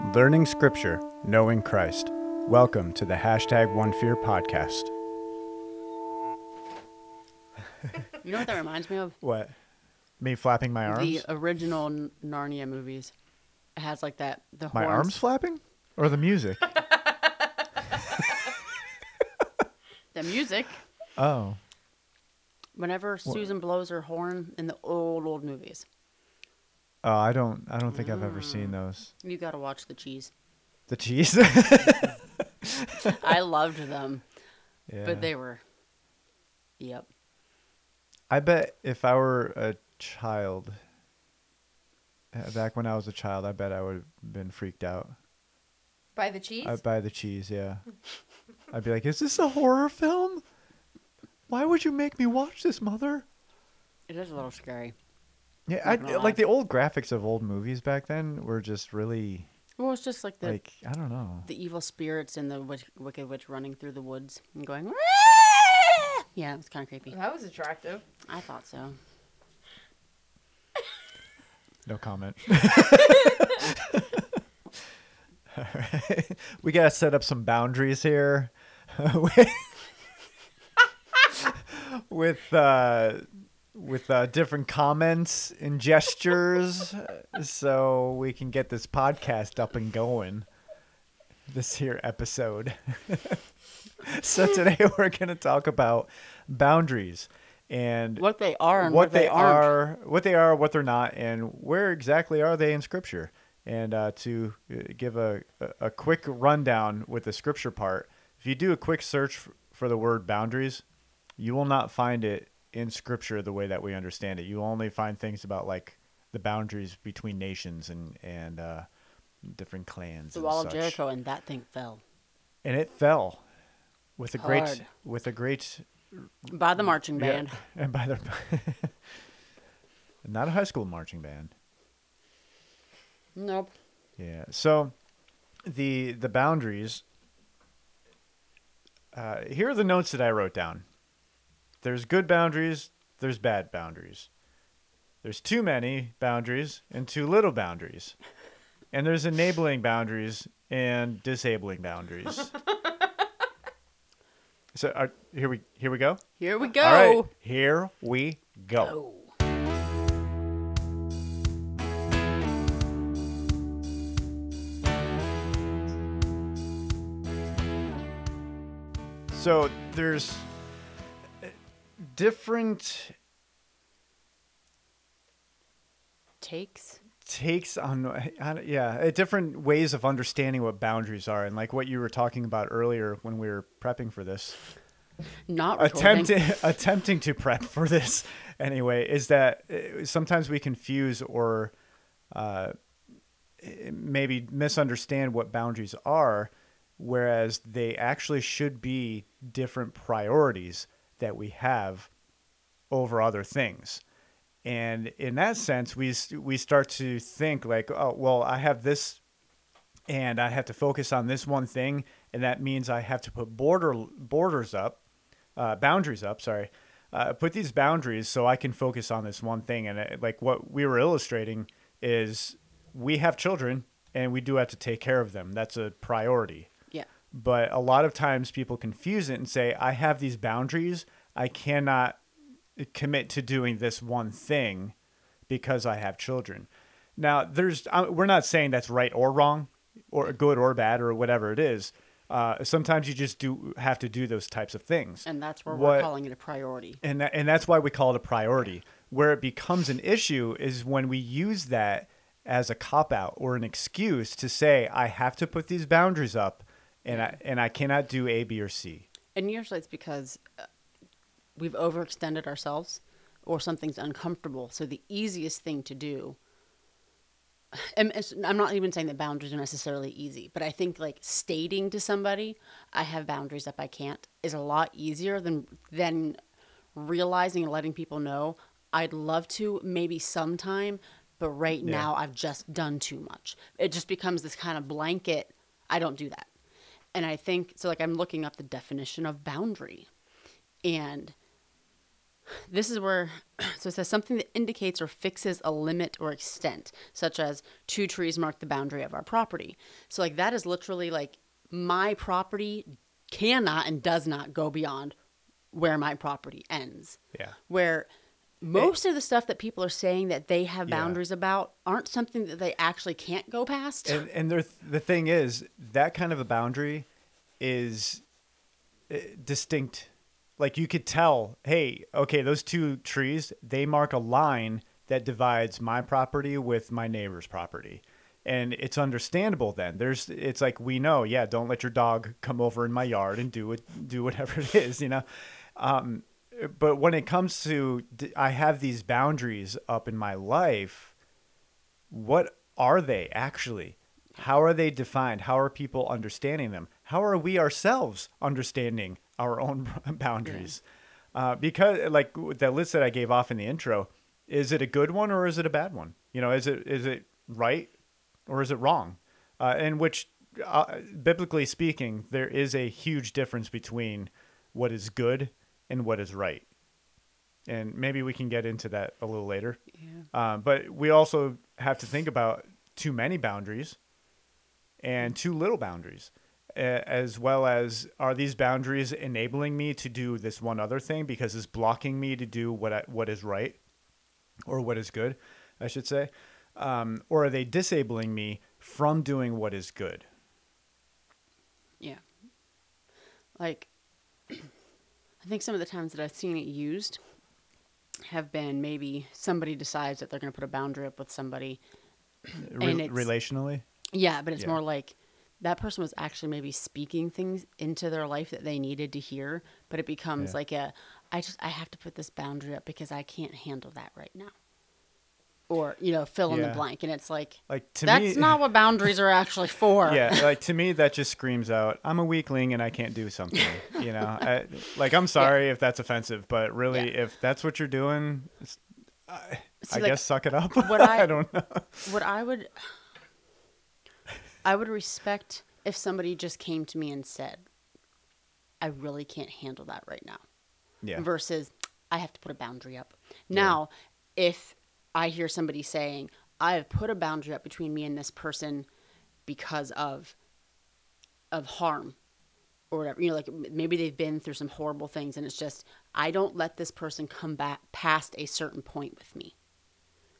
Learning Scripture, Knowing Christ. Welcome to the hashtag One Fear podcast. You know what that reminds me of? What? Me flapping my arms? The original N- Narnia movies. It has like that the my horns. arms flapping? Or the music? The music. oh. Whenever Susan blows her horn in the old old movies, Oh, I don't I don't think I've ever seen those. you got to watch the cheese. The cheese? I loved them, yeah. but they were. Yep. I bet if I were a child uh, back when I was a child, I bet I would have been freaked out. By the cheese? I'd buy the cheese, yeah. I'd be like, "Is this a horror film? Why would you make me watch this, mother?" It is a little scary. Yeah, I, like the old graphics of old movies back then were just really Well, it's just like the like I don't know. the evil spirits and the witch, wicked witch running through the woods and going. "Wah!" Yeah, it's kind of creepy. that was attractive. I thought so. No comment. All right. We gotta set up some boundaries here with with uh, with uh, different comments and gestures, so we can get this podcast up and going. This here episode. so today we're gonna talk about boundaries and What they are and what they, aren't. are, what they are, what they're not, and where exactly are they in Scripture. And uh, to uh, give a a quick rundown with the Scripture part, if you do a quick search for the word boundaries, you will not find it in Scripture the way that we understand it. You only find things about like the boundaries between nations and and uh, different clans. The wall of. Jericho, and that thing fell and it fell with a great with a great by the marching yeah, band. and by the not a high school marching band. Nope. Yeah. So the the boundaries. Uh, here are the notes that I wrote down. There's good boundaries. There's bad boundaries. There's too many boundaries and too little boundaries. And there's enabling boundaries and disabling boundaries. so are, here we here we go. Here we go. All right, here we go. Go. So there's different Takes. takes on, on yeah, different ways of understanding what boundaries are, and like what you were talking about earlier when we were prepping for this. Not attempting attempting to prep for this anyway is that uh, sometimes we confuse or uh, maybe misunderstand what boundaries are whereas they actually should be different priorities that we have over other things and in that sense we we start to think like oh well I have this and I have to focus on this one thing, and that means I have to put border borders up, uh, boundaries up. Sorry, uh, put these boundaries so I can focus on this one thing. And it, like what we were illustrating is, we have children, and we do have to take care of them. That's a priority. But a lot of times people confuse it and say, I have these boundaries. I cannot commit to doing this one thing because I have children. Now, there's we're not saying that's right or wrong, or good or bad, or whatever it is. Uh, sometimes you just do have to do those types of things, And that's where What- we're calling it a priority. and that, and that's why we call it a priority. Where it becomes an issue is when we use that as a cop out or an excuse to say I have to put these boundaries up, and I and I cannot do A, B, or C. And usually it's because uh, we've overextended ourselves or something's uncomfortable. So the easiest thing to do, and I'm not even saying that boundaries are necessarily easy, but I think like stating to somebody, I have boundaries up, I can't, is a lot easier than, than realizing and letting people know, I'd love to maybe sometime, but right now I've just done too much. It just becomes this kind of blanket, I don't do that. And I think so like I'm looking up the definition of boundary. And this is where so it says something that indicates or fixes a limit or extent such as two trees mark the boundary of our property so like that is literally like my property cannot and does not go beyond where my property ends Yeah. where most of the stuff that people are saying that they have Yeah. boundaries about aren't something that they actually can't go past And and there, the thing is, that kind of a boundary is uh, distinct. Like you could tell, hey, okay, those two trees, they mark a line that divides my property with my neighbor's property. And it's understandable then. There's it's like we know, yeah, don't let your dog come over in my yard and do it do whatever it is, you know. Um but when it comes to I have these boundaries up in my life, what are they actually? How are they defined? How are people understanding them? How are we ourselves understanding our own boundaries? Uh, because, like that list that I gave off in the intro, is it a good one or is it a bad one? You know, is it is it right or is it wrong? Uh, in which, uh, biblically speaking, there is a huge difference between what is good and what is right. And maybe we can get into that a little later. yeah Um, but we also have to think about too many boundaries and too little boundaries, as well as are these boundaries enabling me to do this one other thing because it's blocking me to do what I, what is right or what is good, I should say, um, or are they disabling me from doing what is good? Yeah. Like, I think some of the times that I've seen it used have been maybe somebody decides that they're going to put a boundary up with somebody. Re- And it's- relationally, Yeah, but it's Yeah. more like that person was actually maybe speaking things into their life that they needed to hear, but it becomes Yeah. like a, I just, I have to put this boundary up because I can't handle that right now. Or, you know, fill in the blank. And it's like, like to that's me, not what boundaries are actually for. yeah like to me that just screams out i'm a weakling and i can't do something you know I, like i'm sorry if that's offensive but really Yeah. if that's what you're doing it's- i, See, I like, guess suck it up what I- I don't know what I would I would respect if somebody just came to me and said, I really can't handle that right now. yeah Versus I have to put a boundary up. Now, if I hear somebody saying, I have put a boundary up between me and this person because of of harm or whatever, you know, like maybe they've been through some horrible things and it's just I don't let this person come back past a certain point with me.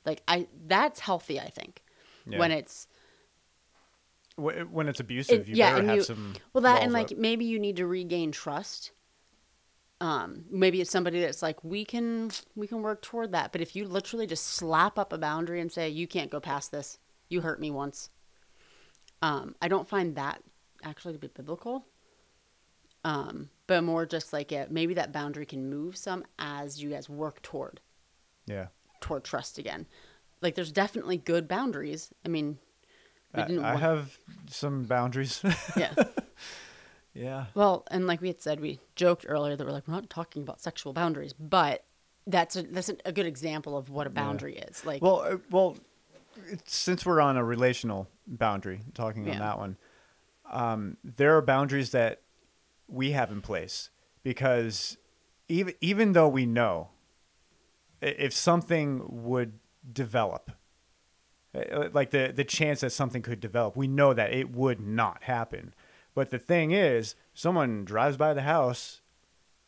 Like I that's healthy, I think. When it's when it's abusive it- you yeah, better have you some well that and like up. maybe you need to regain trust. Um, maybe it's somebody that's like we can we can work toward that. But if you literally just slap up a boundary and say you can't go past this, you hurt me once. Um, I don't find that actually to be biblical. Um, but more just like it, maybe that boundary can move some as you guys work toward yeah toward trust again. Like there's definitely good boundaries. I mean, we I, didn't I have some boundaries yeah. Yeah. Well, and like we had said, we joked earlier that we're like we're not talking about sexual boundaries, but that's a, that's a good example of what a boundary is. Like, well uh, well it's- since we're on a relational boundary talking on that one um, there are boundaries that we have in place because even even though we know if something would develop uh, like the the chance that something could develop we know that it would not happen but the thing is someone drives by the house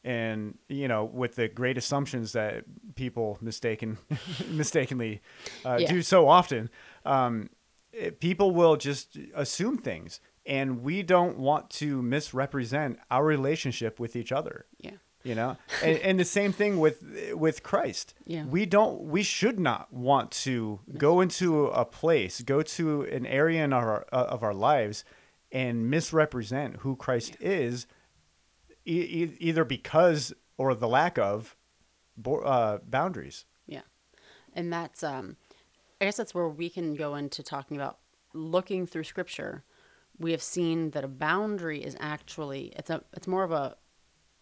and you know with the great assumptions that people mistaken mistakenly uh, Yeah. do so often um, it- people will just assume things. And we don't want to misrepresent our relationship with each other. Yeah, you know? And, and the same thing with with christ. Yeah. we don't we should not want to go into a place go to an area in our uh, of our lives and misrepresent who christ is e- e- either because or the lack of uh, boundaries yeah, and that's um, I guess that's where we can go into talking about looking through Scripture. We have seen that a boundary is actually it's a it's more of a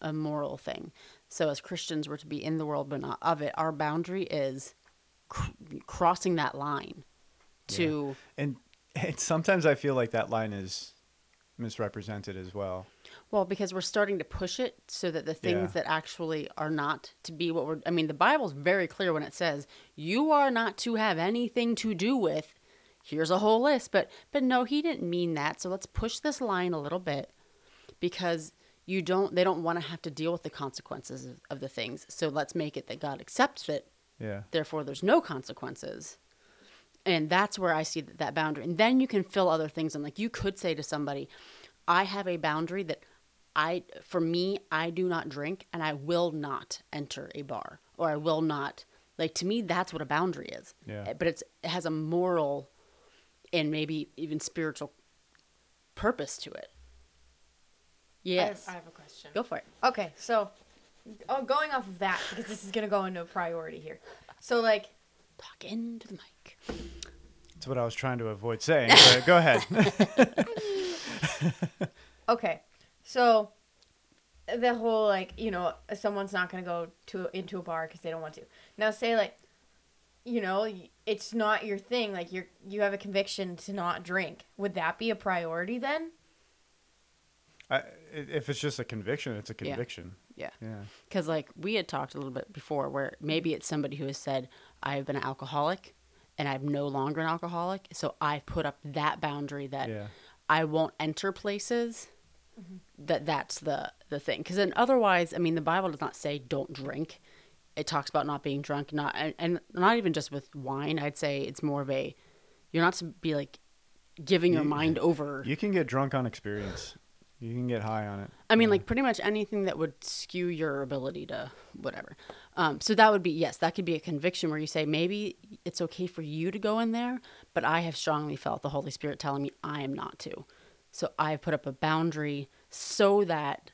a moral thing. So as Christians, we're to be in the world but not of it. Our boundary is cr- crossing that line to and and sometimes i feel like that line is misrepresented as well. Well, because we're starting to push it so that the things Yeah. that actually are not to be what we're I mean, the Bible's very clear when it says you are not to have anything to do with here's a whole list, but but no, he didn't mean that. So let's push this line a little bit because you don't they don't want to have to deal with the consequences of, of the things. So let's make it that God accepts it Yeah. therefore there's no consequences and that's where i see that, that boundary. And then you can fill other things in. Like you could say to somebody i have a boundary that i for me i do not drink and i will not enter a bar or i will not like to me that's what a boundary is. Yeah. but it's it has a moral and maybe even spiritual purpose to it. I have, yes. I have a question. go for it. Okay, so oh, going off of that because this is gonna go into a priority here. So like, talk into the mic That's what I was trying to avoid saying. But go ahead. okay, so the whole like you know someone's not gonna go to into a bar because they don't want to. Now say like, you know, it's not your thing. Like you're you have a conviction to not drink. Would that be a priority then? I, if it's just a conviction, it's a conviction. yeah Yeah. Because, like, we had talked a little bit before where maybe it's somebody who has said, I've been an alcoholic and I'm no longer an alcoholic. So I've put up that boundary that Yeah. I won't enter places. Mm-hmm. That that's the the thing. Because then otherwise, I mean, the Bible does not say don't drink. It talks about not being drunk, not and, and not even just with wine. I'd say it's more of a you're not to be like giving your You- mind over. You can get drunk on experience. You can get high on it. I mean, like pretty much anything that would skew your ability to whatever. Um, so that would be yes, that could be a conviction where you say maybe it's okay for you to go in there, but I have strongly felt the Holy Spirit telling me I am not to. So I've put up a boundary so that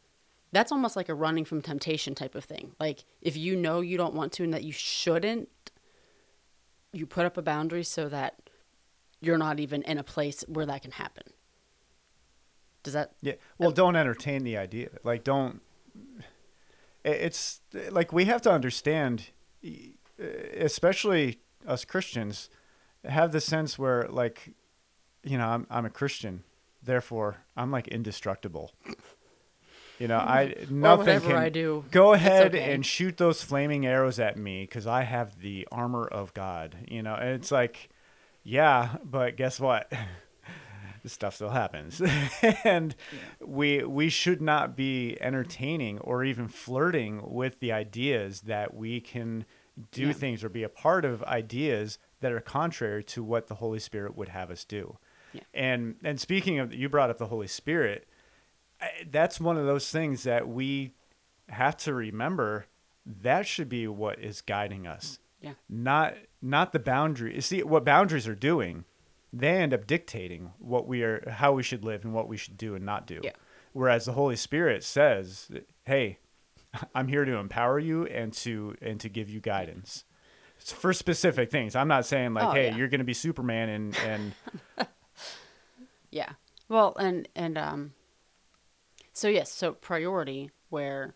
that's almost like a running from temptation type of thing. Like if you know you don't want to and that you shouldn't, you put up a boundary so that you're not even in a place where that can happen. Does that Yeah. Well, don't entertain the idea. Like, don't. It's like we have to understand, especially us Christians, have the sense where, like, you know, I'm I'm a Christian, therefore I'm like indestructible. You know, I nothing can I do, Go ahead okay. and shoot those flaming arrows at me because I have the armor of God. You know, and it's like, yeah, but guess what? this stuff still happens, and we we should not be entertaining or even flirting with the ideas that we can do Yeah. things or be a part of ideas that are contrary to what the Holy Spirit would have us do. Yeah. And and speaking of, you brought up the Holy Spirit. That's one of those things that we have to remember. That should be what is guiding us yeah. not not the boundary. See what boundaries are doing. They end up dictating what we are, how we should live, and what we should do and not do. Yeah. Whereas the Holy Spirit says, "Hey, I'm here to empower you and to and to give you guidance for specific things." I'm not saying like, Oh, "Hey, yeah. you're going to be Superman," and and Yeah. Well, and and um so yes, so priority where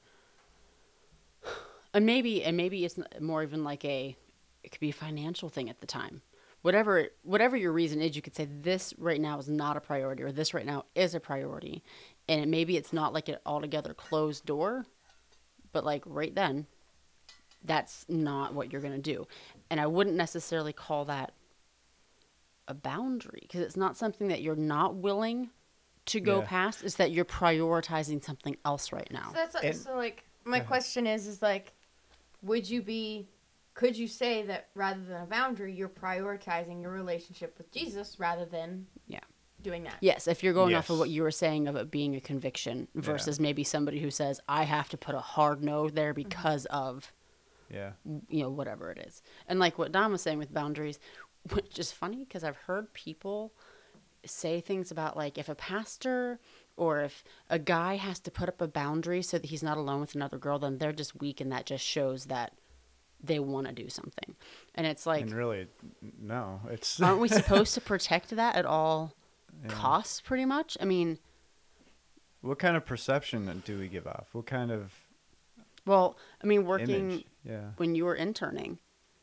and maybe and maybe it's more even like a it could be a financial thing at the time. Whatever whatever your reason is, you could say this right now is not a priority or this right now is a priority. And it, maybe it's not like an altogether closed door, but like right then that's not what you're going to do. And I wouldn't necessarily call that a boundary because it's not something that you're not willing to go Yeah. past. It's that you're prioritizing something else right now. So that's And- so like my question is is like, would you be? Could you say that rather than a boundary, you're prioritizing your relationship with Jesus rather than Yeah. doing that? Yes, if you're going off of what you were saying of it being a conviction versus maybe somebody who says I have to put a hard no there mm-hmm. because of yeah, you know whatever it is. And like what Dom was saying with boundaries, which is funny because I've heard people say things about like if a pastor or if a guy has to put up a boundary so that he's not alone with another girl, then they're just weak and that just shows that they want to do something. And it's like and really, no, it's aren't we supposed to protect that at all costs pretty much? I mean, what kind of perception do we give off? What kind of well, I mean working image? Yeah, when you were interning,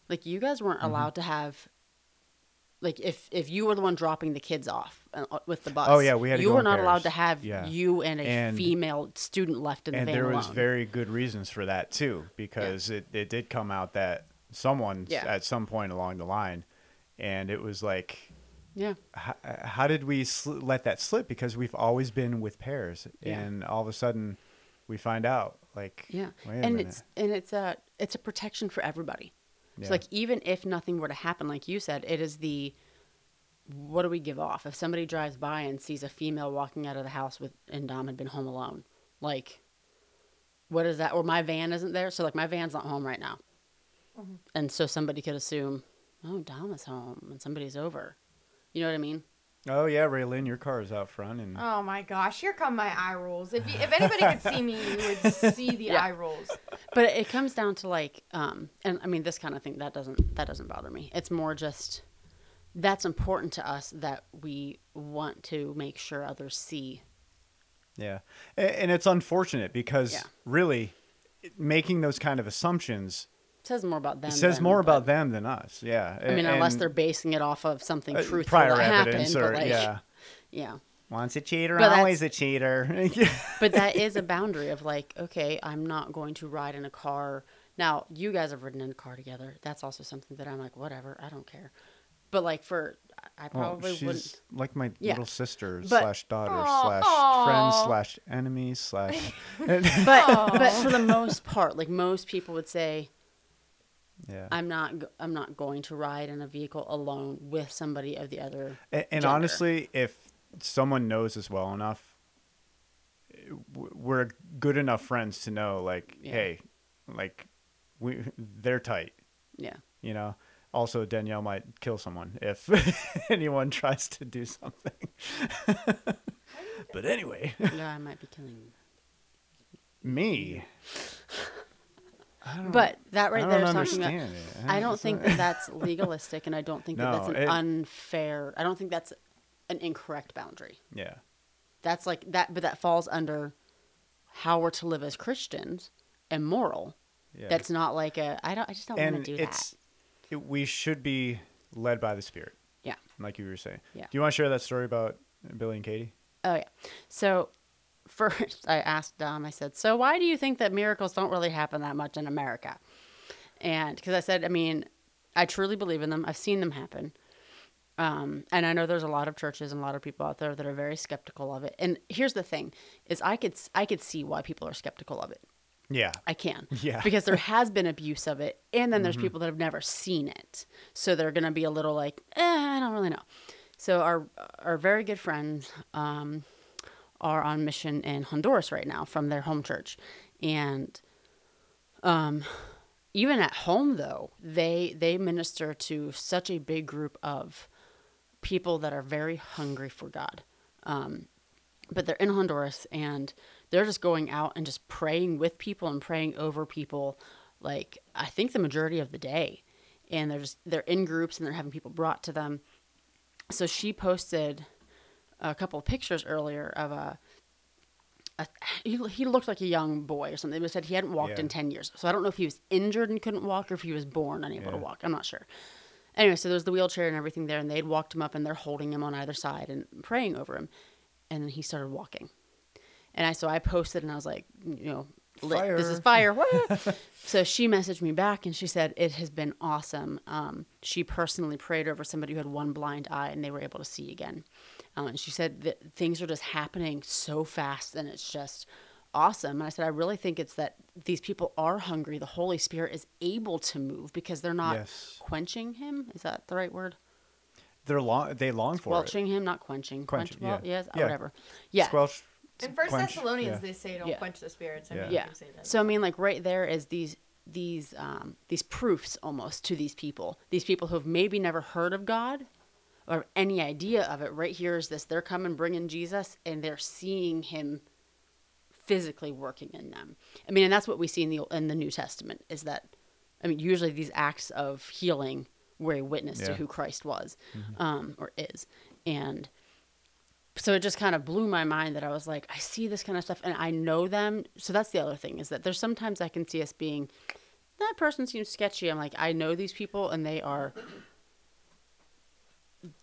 like you guys weren't mm-hmm. allowed to have like if if you were the one dropping the kids off uh, with the bus. Oh, yeah, we had you were not allowed to have Yeah. you and a And- female student left in the and van there alone. was very good reasons for that too because it, it did come out that someone Yeah. at some point along the line and it was like yeah. how, how did we sl- let that slip because we've always been with pairs Yeah. and all of a sudden we find out like Yeah, and minute. it's and it's a it's a protection for everybody. Yeah. So like even if nothing were to happen, like you said, it is the what do we give off if somebody drives by and sees a female walking out of the house with and Dom had been home alone, like what is that? Or my van isn't there, so like my van's not home right now, Mm-hmm. and so somebody could assume, oh, Dom is home and somebody's over. You know what I mean? Oh yeah Raylyn your car is out front and Oh my gosh, here come my eye rolls. If you, if anybody could see me, you would see the Yeah. eye rolls. but it comes down to like um and i mean this kind of thing that doesn't that doesn't bother me it's more just that's important to us that we want to make sure others see Yeah. A- And it's unfortunate because Yeah. really making those kind of assumptions it says more about them says than- more about them than us. Yeah. i mean unless they're basing it off of something uh, truthful prior that evidence happened or like yeah. yeah Once a cheater, But always a cheater. but that is a boundary of like okay i'm not going to ride in a car now you guys have ridden in a car together that's also something that i'm like whatever i don't care but like for i Well, probably she's wouldn't like my Yeah. little sister But- slash daughter slash friend slash enemy slash. but but for the most part like most people would say yeah. I'm not. I'm not going to ride in a vehicle alone with somebody of the other. And, and honestly, if someone knows us well enough, we're good enough friends to know, like, Yeah. hey, like, we they're tight. Yeah. You know. Also, Danielle might kill someone if anyone tries to do something. but anyway, Yeah, I might be killing. me. But that right there is talking about. it. I don't think that that's legalistic, and I don't think that that's an it- unfair. I don't think that's an incorrect boundary. Yeah. That's like that, but that falls under how we're to live as Christians and moral. Yeah. That's not like a. I don't. I just don't want to do it's that. it, we should be led by the Spirit, Yeah. like you were saying. Yeah. Do you want to share that story about Billy and Katie? Oh yeah. So first I asked Dom, I said, So why do you think that miracles don't really happen that much in America? And because I said, I mean, I truly believe in them. I've seen them happen. Um, and I know there's a lot of churches and a lot of people out there that are very skeptical of it. And here's the thing is I could I could see why people are skeptical of it. Yeah. I can. Yeah. Because there has been abuse of it. And then there's people that have never seen it. So they're going to be a little like, eh, I don't really know. So our, our very good friends um, are on mission in Honduras right now from their home church. And um, even at home, though, they, they minister to such a big group of people that are very hungry for God. Um, but they're in Honduras and they're just going out and just praying with people and praying over people like I think the majority of the day. And they're just they're in groups and they're having people brought to them. So she posted a couple of pictures earlier of a, a he, he looked like a young boy or something. It said he hadn't walked Yeah. in 10 years. So I don't know if he was injured and couldn't walk or if he was born unable to walk. I'm not sure. Anyway, so there's the wheelchair and everything there, and they'd walked him up and they're holding him on either side and praying over him. And then he started walking. And I so I posted and I was like, you know, lit, this is fire. So she messaged me back and she said it has been awesome. Um, she personally prayed over somebody who had one blind eye and they were able to see again. Um, and she said that things are just happening so fast and it's just awesome. And I said I really think it's that these people are hungry. The Holy Spirit is able to move because they're not Yes. quenching him. Is that the right word? They're long. They long for it. Squelching him, not quenching. Quench, Quenching, well, yeah. yes, Yeah. whatever. Yeah. Squelch. In First quench, Thessalonians, yeah. they say don't Yeah. quench the spirits. I Yeah. mean, yeah say that. so i mean like right there is these these um these proofs almost to these people these people who've maybe never heard of god or any idea of it right here is this they're coming bringing jesus and they're seeing him physically working in them i mean and that's what we see in the in the new testament is that i mean usually these acts of healing were a witness to who christ was um or is and so it just kind of blew my mind that I was like, I see this kind of stuff and I know them. So that's the other thing is that there's sometimes I can see us being, that person seems sketchy. I'm like, I know these people and they are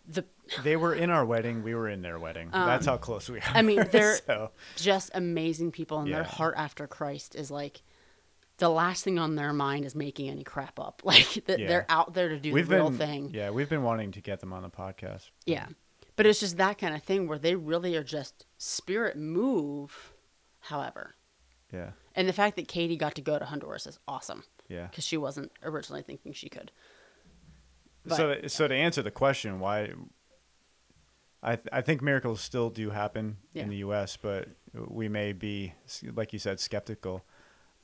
the They were in our wedding. We were in their wedding. That's how close we are. Um, I mean, they're so, just amazing people, and their heart after Christ is like the last thing on their mind is making any crap up. Like th- Yeah. they're out there to do we've the real been thing. yeah, we've been wanting to get them on the podcast. Yeah. But it's just that kind of thing where they really are just spirit move, however. Yeah, And the fact that Katie got to go to Honduras is awesome yeah. because she wasn't originally thinking she could. So so to answer the question why I th- I think miracles still do happen Yeah. in the U.S., but we may be like you said skeptical.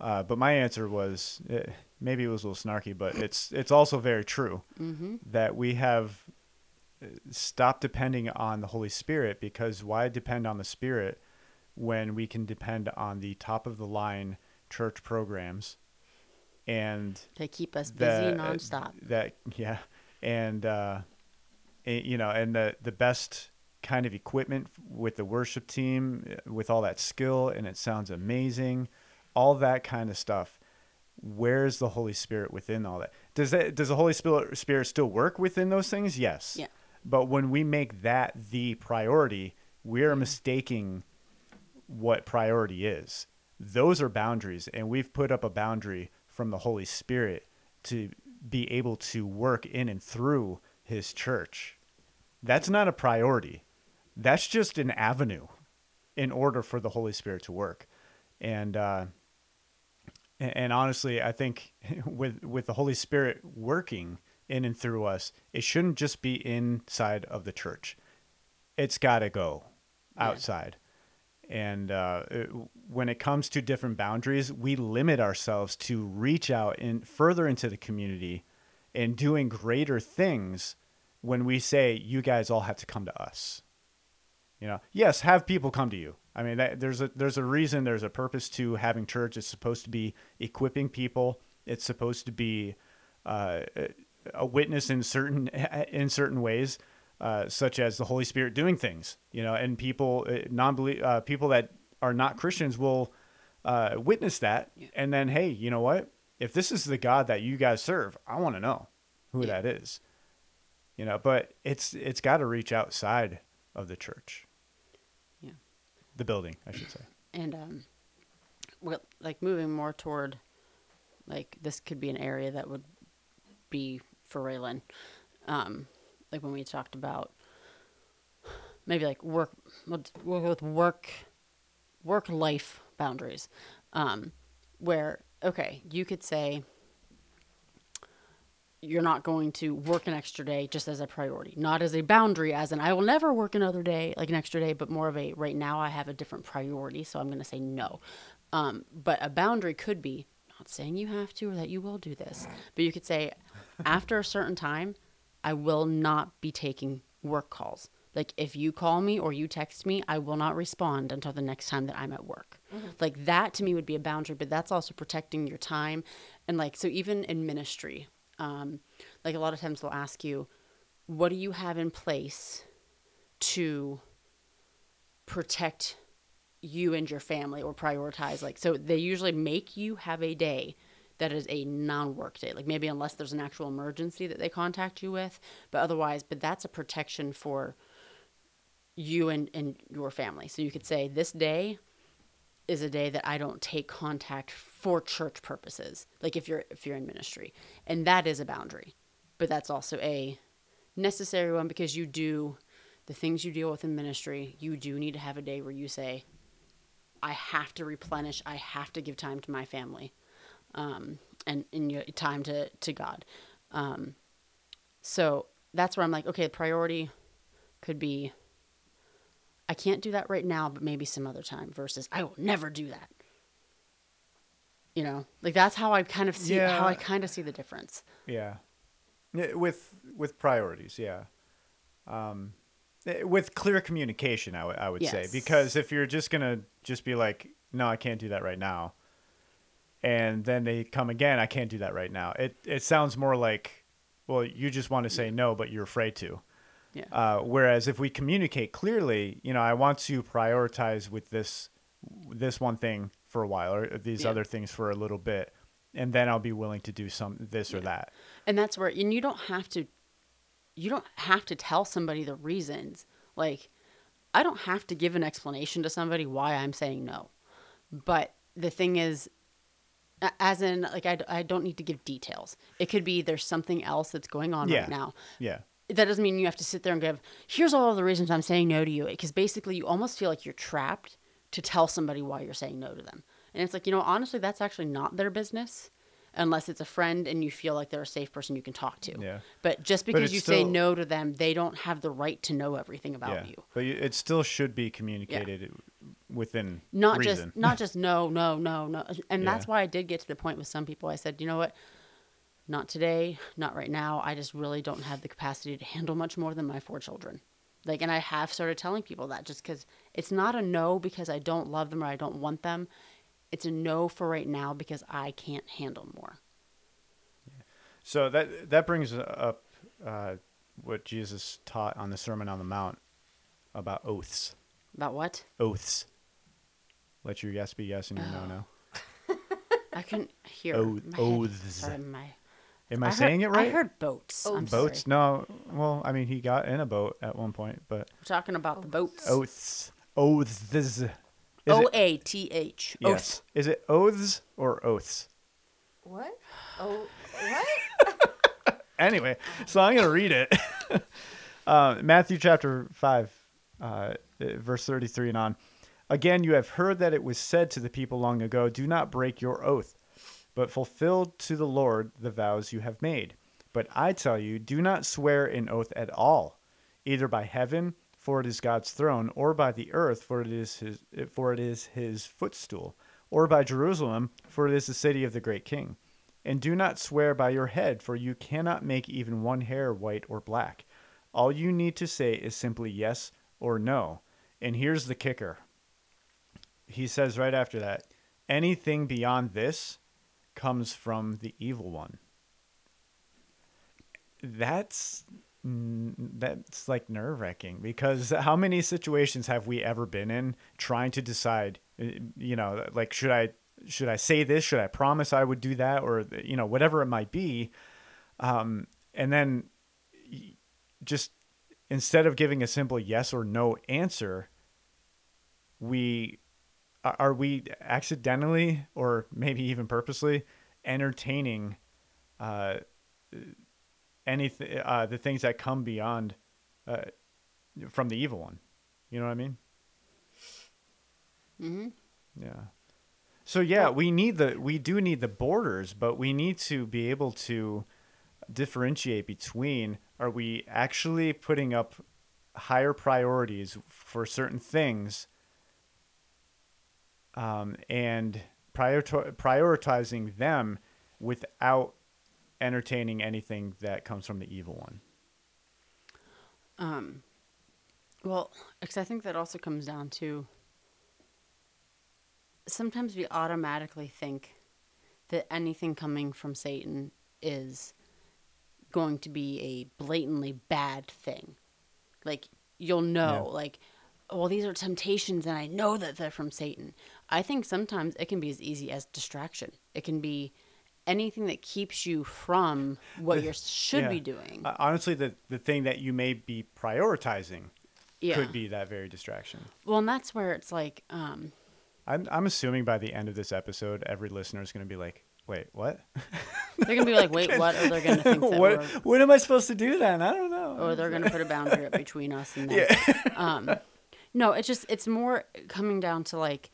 Uh, but my answer was eh, maybe it was a little snarky, but it's it's also very true Mm-hmm. that we have uh, stopped depending on the Holy Spirit because why depend on the Spirit when we can depend on the top of the line church programs and They keep us busy that nonstop. That yeah, and uh, eh, you know, and the the best kind of equipment with the worship team, eh, with all that skill, and it sounds amazing, all that kind of stuff. Where's the Holy Spirit within all that? Does that does the Holy Spirit Spirit still work within those things? Yes. Yeah. But when we make that the priority, we're mistaking what priority is. Those are boundaries, and we've put up a boundary from the Holy Spirit to be able to work in and through His church. That's not a priority. That's just an avenue in order for the Holy Spirit to work. And uh, and, honestly, I think with with the Holy Spirit working in and through us, it shouldn't just be inside of the church. It's got to go outside. And uh, it- when it comes to different boundaries, we limit ourselves to reach out and further into the community and doing greater things when we say, you guys all have to come to us. You know, yes, have people come to you. I mean, that, there's a there's a reason, there's a purpose to having church. It's supposed to be equipping people. It's supposed to be uh, a witness in certain in certain ways, uh, such as the Holy Spirit doing things. You know, and people uh, non uh, people that are not Christians will uh, witness that, and then hey, you know what? If this is the God that you guys serve, I want to know who Yeah. that is. You know, but it's it's got to reach outside of the church. Yeah. The building, I should say. and um well like moving more toward like this could be an area that would be for Raylan. Um like when we talked about maybe like work let's work with work work life boundaries. Um where okay, you could say you're not going to work an extra day just as a priority, not as a boundary, as an I will never work another day, like an extra day, but more of a right now I have a different priority, so I'm going to say no. Um, but a boundary could be not saying you have to or that you will do this, but you could say after a certain time, I will not be taking work calls. Like if you call me or you text me, I will not respond until the next time that I'm at work. Like that to me would be a boundary, but that's also protecting your time. And like so even in ministry, um, like a lot of times they'll ask you, what do you have in place to protect you and your family or prioritize like so they usually make you have a day that is a non-work day. Like maybe unless there's an actual emergency that they contact you with but otherwise but that's a protection for you and, and your family. So you could say this day is a day that I don't take contact for church purposes like if you're if you're in ministry. And that is a boundary but that's also a necessary one because you do the things you deal with in ministry. You do need to have a day where you say I have to replenish. I have to give time to my family, um, and in your time to to God. Um, so that's where I'm like, okay, the priority could be. I can't do that right now, but maybe some other time. Versus, I will never do that. You know, like that's how I kind of see how I kind of see the difference. Yeah. Yeah, With with priorities, yeah. Um, eh, with clear communication, I would I would say because if you're just gonna just be like, no, I can't do that right now, and then they come again, I can't do that right now. It it sounds more like, well, you just want to say no, but you're afraid to. Yeah. Uh, whereas if we communicate clearly, you know, I want to prioritize with this this one thing for a while or these Yeah. other things for a little bit, and then I'll be willing to do some this or that. And that's where, and you don't have to you don't have to tell somebody the reasons. Like, I don't have to give an explanation to somebody why I'm saying no. But the thing is, as in, like, I, I don't need to give details. It could be there's something else that's going on Yeah. right now. Yeah. That doesn't mean you have to sit there and give, here's all the reasons I'm saying no to you. Because basically, you almost feel like you're trapped to tell somebody why you're saying no to them. And it's like, you know, honestly, that's actually not their business unless it's a friend and you feel like they're a safe person you can talk to. Yeah. But just because it's you say no to them, they don't have the right to know everything about yeah. you. But it still should be communicated within Not reason. just not just no, no, no, no. And that's why I did get to the point with some people. I said, you know what? Not today, not right now. I just really don't have the capacity to handle much more than my four children. Like, and I have started telling people that just because it's not a no because I don't love them or I don't want them. It's a no for right now because I can't handle more. So that that brings up uh, what Jesus taught on the Sermon on the Mount about oaths. About what? Oaths. Let your yes be yes and your no no. I couldn't hear. Oath- My head- oaths. Sorry, my. Am I, heard- saying it right? I heard boats. I'm boats. sorry. No. Well, I mean, he got in a boat at one point, but We're talking about the boats. oaths. Oaths. Is O it, A T H. yes. Is it oaths or oaths? What? Oh, what? anyway, so I'm going to read it. uh, Matthew chapter 5, uh, verse 33 and on. Again, you have heard that it was said to the people long ago, Do not break your oath, but fulfill to the Lord the vows you have made. But I tell you, do not swear an oath at all, either by heaven, for it is God's throne, or by the earth, for it is his, for it is his footstool, or by Jerusalem, for it is the city of the great king. And do not swear by your head, for you cannot make even one hair white or black. All you need to say is simply yes or no. And here's the kicker. He says right after that, anything beyond this comes from the evil one. That's that's like nerve wracking because how many situations have we ever been in trying to decide, uh, you know, like should I should I say this? Should I promise I would do that, or you know, whatever it might be, um, and then just instead of giving a simple yes or no answer, we are we accidentally or maybe even purposely entertaining uh, anything uh, the things that come beyond uh, from the evil one. You know what i mean? Mm-hmm. yeah. So yeah we need the we do need the borders but we need to be able to differentiate between are we actually putting up higher priorities for certain things um, and prior- prioritizing them without entertaining anything that comes from the evil one. Um, well, because I think that also comes down to sometimes we automatically think that anything coming from Satan is going to be a blatantly bad thing. Like, you'll know, like, well, these are temptations and I know that they're from Satan. I think sometimes it can be as easy as distraction, it can be anything that keeps you from what you should be doing. Uh, honestly, the the thing that you may be prioritizing yeah. could be that very distraction. Well, and that's where it's like, um, I'm I'm assuming by the end of this episode, every listener is going to be like, "Wait, what? they're gonna be like, "Wait, what?" Or they're gonna think that what? we're, What am I supposed to do then? I don't know." or they're gonna put a boundary up between us and them. Um, no, it's just it's more coming down to like,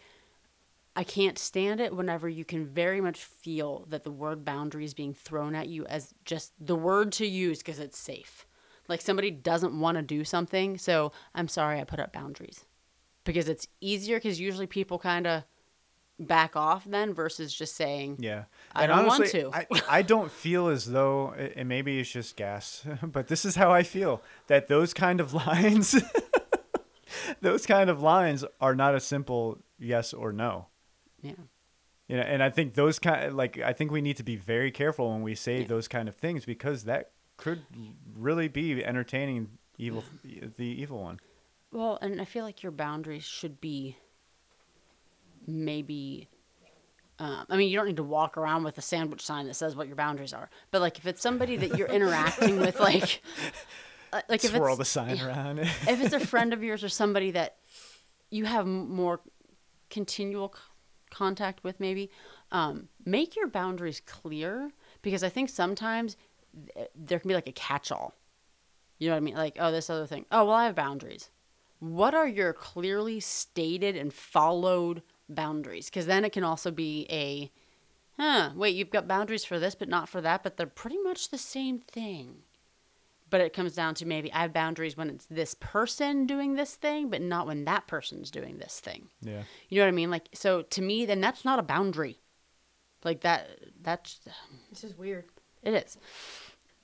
I can't stand it whenever you can very much feel that the word boundary is being thrown at you as just the word to use because it's safe. Like somebody doesn't want to do something, so I'm sorry I put up boundaries because it's easier because usually people kind of back off then versus just saying Yeah, I And don't want to. I, I don't feel as though, and maybe it's just gas, but this is how I feel that those kind of lines, those kind of lines are not a simple yes or no. yeah. You know, and I think those kind, like, I think we need to be very careful when we say Yeah. those kind of things because that could really be entertaining evil, the evil one. Well, and I feel like your boundaries should be maybe. Um, I mean, you don't need to walk around with a sandwich sign that says what your boundaries are. But like, if it's somebody that you're interacting with, like, uh, like if swirl it's the sign around. if it's a friend of yours or somebody that you have more continual c- contact with maybe um, make your boundaries clear because i think sometimes th- there can be like a catch-all you know what i mean like oh this other thing oh well i have boundaries what are your clearly stated and followed boundaries because then it can also be a huh wait you've got boundaries for this but not for that but they're pretty much the same thing but it comes down to maybe I have boundaries when it's this person doing this thing, but not when that person's doing this thing. yeah. You know what I mean? Like, so to me, then that's not a boundary. Like that, that's This is weird. it is.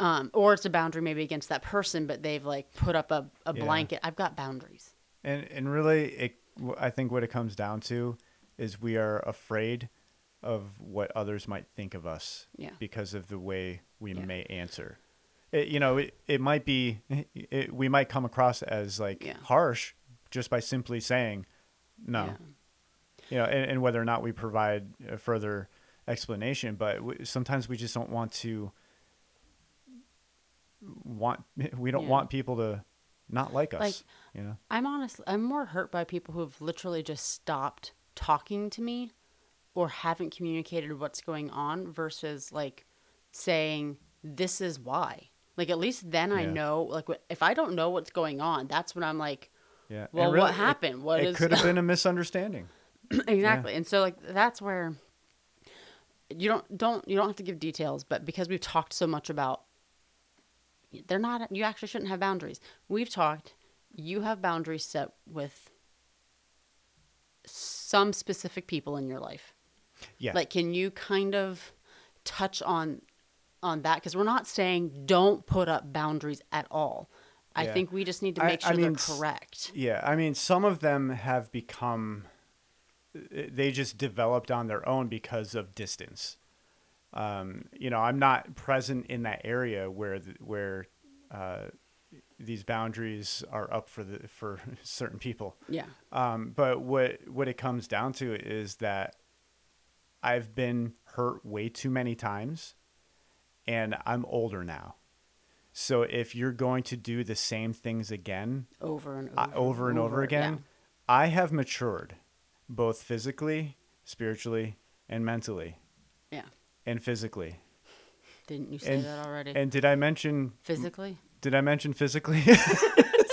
Um, or it's a boundary maybe against that person, but they've like put up a, a Yeah. blanket. I've got boundaries. And and really, it I think what it comes down to is we are afraid of what others might think of us Yeah. because of the way we Yeah. may answer. It, you know, it, it might be it, we might come across as like Yeah. harsh just by simply saying no. You know, and, and whether or not we provide a further explanation, but w- sometimes we just don't want to want we don't want people to not like us. Like, you know. I'm honestly, I'm more hurt by people who have literally just stopped talking to me or haven't communicated what's going on versus like saying, this is why. Like, at least then I know, like, if I don't know what's going on, that's when I'm like, Yeah. Well, And what it- happened? What it is- could have been a misunderstanding. exactly. And so, like, that's where you don't, don't, you don't have to give details, but because we've talked so much about they're not you actually shouldn't have boundaries we've talked you have boundaries set with some specific people in your life Yeah. like can you kind of touch on on that because we're not saying don't put up boundaries at all i Yeah. think we just need to make I sure mean, they're correct Yeah, I mean, some of them have become, they just developed on their own because of distance. Um, you know, I'm not present in that area where the, where uh, these boundaries are up for the for certain people. yeah Um, but what what it comes down to is that I've been hurt way too many times, and I'm older now. So if you're going to do the same things again, over and over, uh, over and over, yeah. again, I have matured, both physically, spiritually, and mentally, yeah and physically. didn't you say And- that already And did I mention? physically Did I mention physically?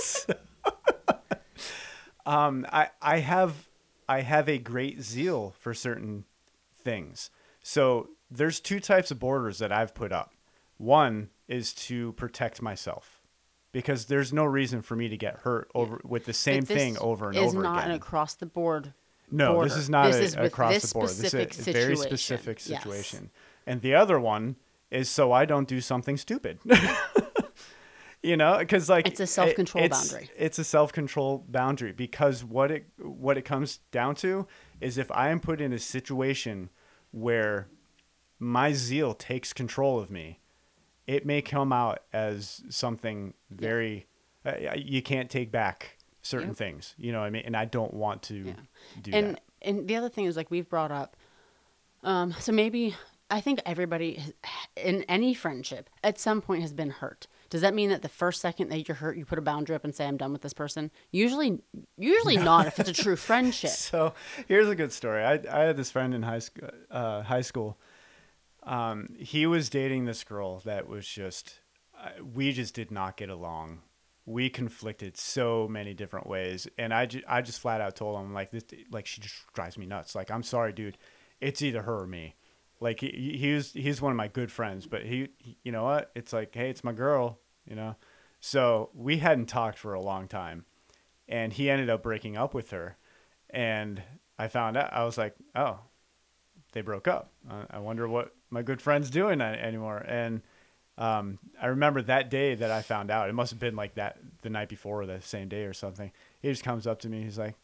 So- um, I I have I have a great zeal for certain things. So there's two types of borders that I've put up. One is to protect myself because there's no reason for me to get hurt over with the same thing over and is over not again. an across the board No, this is not This a, is across this the board. This is a specific very situation. specific Yes. situation. And the other one is so I don't do something stupid. you know, because like It's a self-control it- it's- boundary. It's a self-control boundary because what it what it comes down to is if I am put in a situation where my zeal takes control of me, it may come out as something very uh, you can't take back certain Yep. things. You know what I mean? And I don't want to do and that. and the other thing is like we've brought up um so maybe i think everybody in any friendship at some point has been hurt does that mean that the first second that you're hurt you put a boundary up and say i'm done with this person usually usually not if it's a true friendship So here's a good story. I, I had this friend in high school. Uh, high school. Um, he was dating this girl that was just, uh, we just did not get along. We conflicted so many different ways, and I, ju- I just flat out told him like this, like she just drives me nuts. Like I'm sorry, dude, it's either her or me. Like he, he was, he's one of my good friends, but he, he, you know what? It's like, hey, it's my girl, you know. So we hadn't talked for a long time, and he ended up breaking up with her and I found out I was like, oh, they broke up. I wonder what my good friend's doing anymore. And um, I remember that day that I found out. It must have been like that the night before or the same day or something. He just comes up to me. He's like,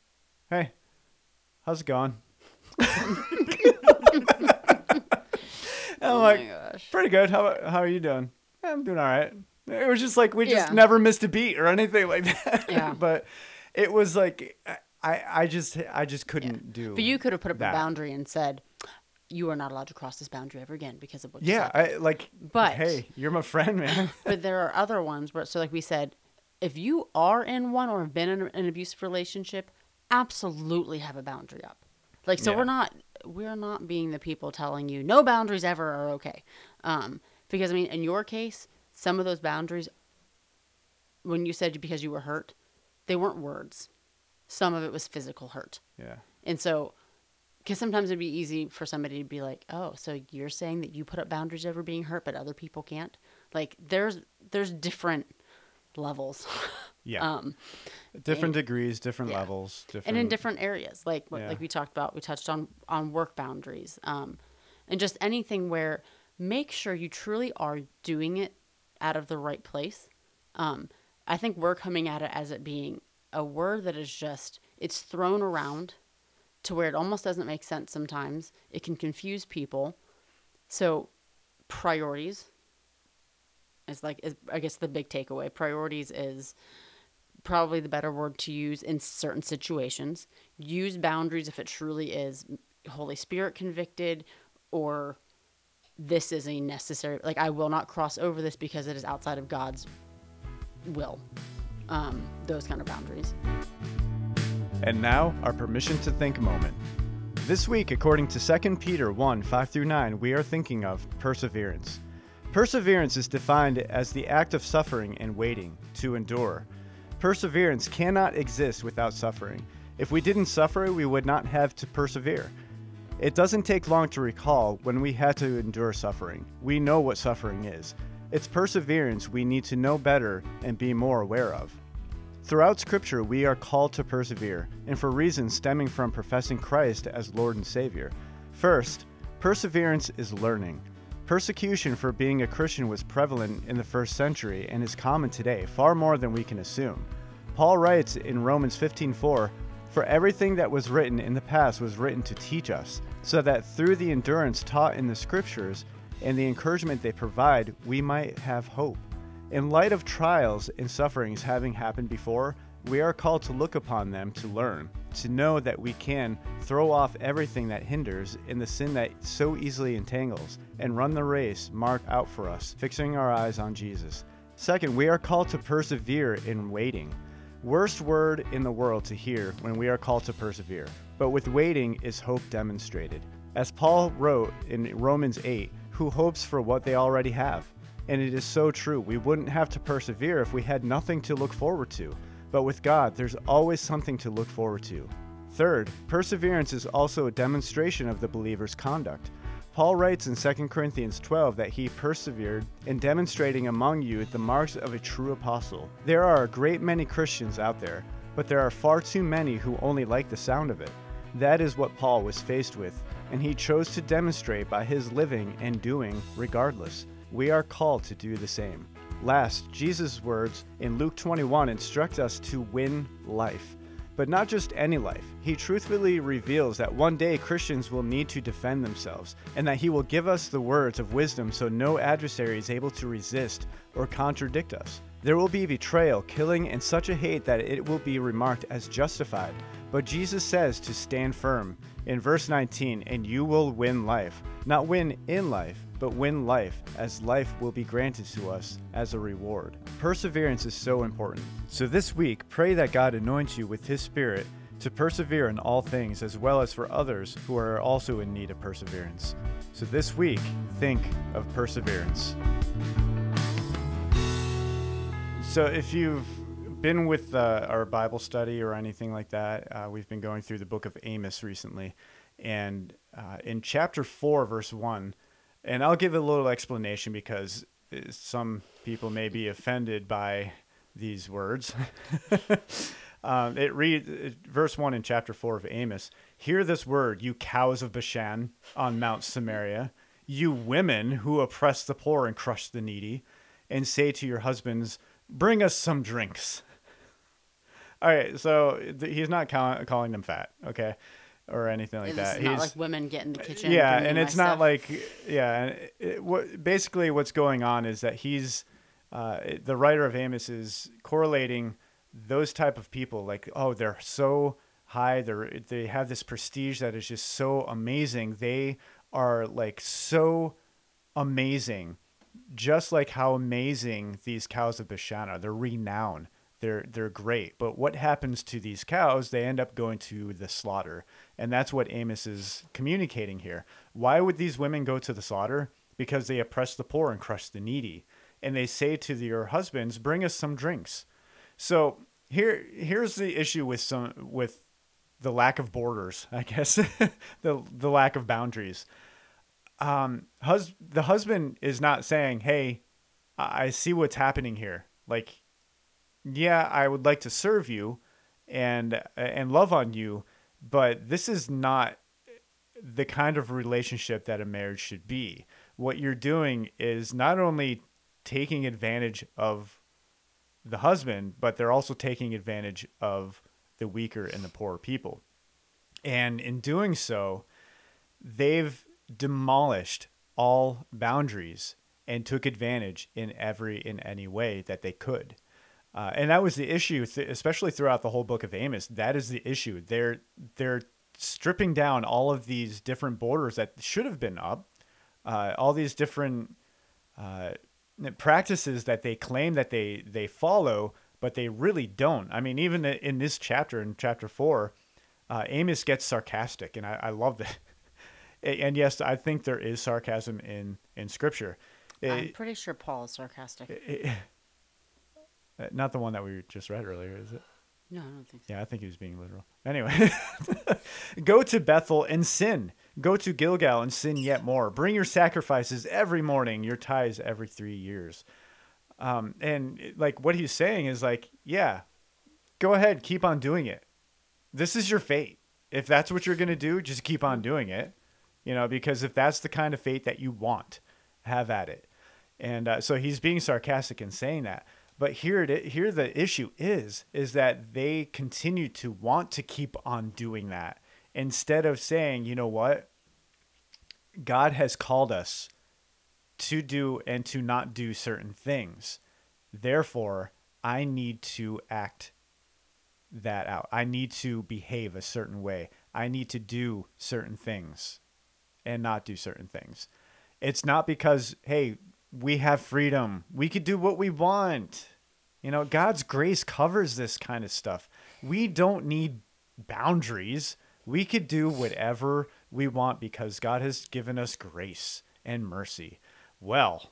"Hey, how's it going?" And I'm oh, oh like, my gosh pretty good. How how are you doing? "Yeah, I'm doing all right. It was just like we just Yeah. never missed a beat or anything like that. Yeah. but it was like I I just I just couldn't do. but you could have put up that. a boundary and said you are not allowed to cross this boundary ever again because of what you Yeah, said. I like. But- hey, you're my friend, man. but there are other ones where so like we said if you are in one or have been in an abusive relationship absolutely have a boundary up like so Yeah. we're not we're not being the people telling you no boundaries ever are okay um because i mean in your case some of those boundaries when you said because you were hurt they weren't words some of it was physical hurt yeah. and so, because sometimes it'd be easy for somebody to be like, "Oh, so you're saying that you put up boundaries over being hurt, but other people can't?" Like, there's there's different levels, Yeah. um, different degrees, different yeah. levels, different. and in different areas. Like what Yeah. like we talked about, we touched on on work boundaries, um, and just anything where make sure you truly are doing it out of the right place. Um, I think we're coming at it as it being a word that is just it's thrown around to where it almost doesn't make sense sometimes. It can confuse people. So priorities is like is I guess the big takeaway. Priorities is probably the better word to use in certain situations. Use boundaries if it truly is Holy Spirit convicted or this is a necessary like I will not cross over this because it is outside of God's will. Um, those kind of boundaries. And now, our permission to think moment. This week, according to 2 Peter 1 5 through 9, we are thinking of perseverance. Perseverance is defined as the act of suffering and waiting, to endure. Perseverance cannot exist without suffering. If we didn't suffer, we would not have to persevere. It doesn't take long to recall when we had to endure suffering. We know what suffering is. It's perseverance we need to know better and be more aware of. Throughout Scripture, we are called to persevere, and for reasons stemming from professing Christ as Lord and Savior. First, perseverance is learning. Persecution for being a Christian was prevalent in the first century and is common today, far more than we can assume. Paul writes in Romans 15:4, "For everything that was written in the past was written to teach us, so that through the endurance taught in the Scriptures and the encouragement they provide, we might have hope." In light of trials and sufferings having happened before, we are called to look upon them to learn, to know that we can throw off everything that hinders and the sin that so easily entangles, and run the race marked out for us, fixing our eyes on Jesus. Second, we are called to persevere in waiting. Worst word in the world to hear when we are called to persevere, but with waiting is hope demonstrated. As Paul wrote in Romans 8, who hopes for what they already have? And it is so true. We wouldn't have to persevere if we had nothing to look forward to. But with God, there's always something to look forward to. Third, perseverance is also a demonstration of the believer's conduct. Paul writes in 2 Corinthians 12 that he persevered in demonstrating among you the marks of a true apostle. There are a great many Christians out there, but there are far too many who only like the sound of it. That is what Paul was faced with, and he chose to demonstrate by his living and doing regardless. We are called to do the same. Last, Jesus' words in Luke 21 instruct us to win life. But not just any life. He truthfully reveals that one day Christians will need to defend themselves, and that He will give us the words of wisdom so no adversary is able to resist or contradict us. There will be betrayal, killing, and such a hate that it will be remarked as justified. But Jesus says to stand firm in verse 19, and you will win life. Not win in life, but win life, as life will be granted to us as a reward. Perseverance is so important. So this week, pray that God anoints you with His Spirit to persevere in all things, as well as for others who are also in need of perseverance. So this week, think of perseverance. So if you've been with uh, our Bible study or anything like that, uh, we've been going through the book of Amos recently. And uh, in chapter 4, verse 1, and I'll give a little explanation because uh, some people may be offended by these words. um, it reads, verse 1 in chapter 4 of Amos Hear this word, you cows of Bashan on Mount Samaria, you women who oppress the poor and crush the needy, and say to your husbands, Bring us some drinks. All right, so th- he's not call- calling them fat, okay, or anything like It's that. not he's like women get in the kitchen. yeah, and it's not stuff. like yeah. It, what basically what's going on is that he's uh, the writer of Amos is correlating those type of people like oh they're so high they they have this prestige that is just so amazing they are like so amazing, just like how amazing these cows of Bashan are. They're renowned. They're they're great. But what happens to these cows? They end up going to the slaughter. And that's what Amos is communicating here. Why would these women go to the slaughter? Because they oppress the poor and crush the needy. And they say to your husbands, "Bring us some drinks." So here here's the issue with some with the lack of borders, I guess, the the lack of boundaries. Um, hus- the husband is not saying, "Hey, I see what's happening here. Like, yeah, I would like to serve you and and love on you, but this is not the kind of relationship that a marriage should be. What you're doing is not only taking advantage of the husband, but they're also taking advantage of the weaker and the poorer people. And in doing so, they've demolished all boundaries and took advantage in every in any way that they could. Uh, and that was the issue, th- especially throughout the whole book of Amos. That is the issue. They're they're stripping down all of these different borders that should have been up, uh, all these different uh, practices that they claim that they they follow, but they really don't. I mean, even in this chapter, in chapter four, uh, Amos gets sarcastic, and I, I love that. and yes, I think there is sarcasm in in Scripture. I'm pretty sure Paul is sarcastic. It, not the one that we just read earlier, is it? No, I don't think so. Yeah, I think he was being literal. Anyway, go to Bethel and sin. Go to Gilgal and sin yet more. Bring your sacrifices every morning, your tithes every three years. Um, and like what he's saying is like, yeah, go ahead, keep on doing it. This is your fate. If that's what you're going to do, just keep on doing it. You know, because if that's the kind of fate that you want, have at it. And uh, so he's being sarcastic in saying that. But here it here the issue is is that they continue to want to keep on doing that instead of saying, you know what? God has called us to do and to not do certain things. Therefore, I need to act that out. I need to behave a certain way. I need to do certain things and not do certain things. It's not because, hey, we have freedom. We could do what we want. You know, God's grace covers this kind of stuff. We don't need boundaries. We could do whatever we want because God has given us grace and mercy. Well,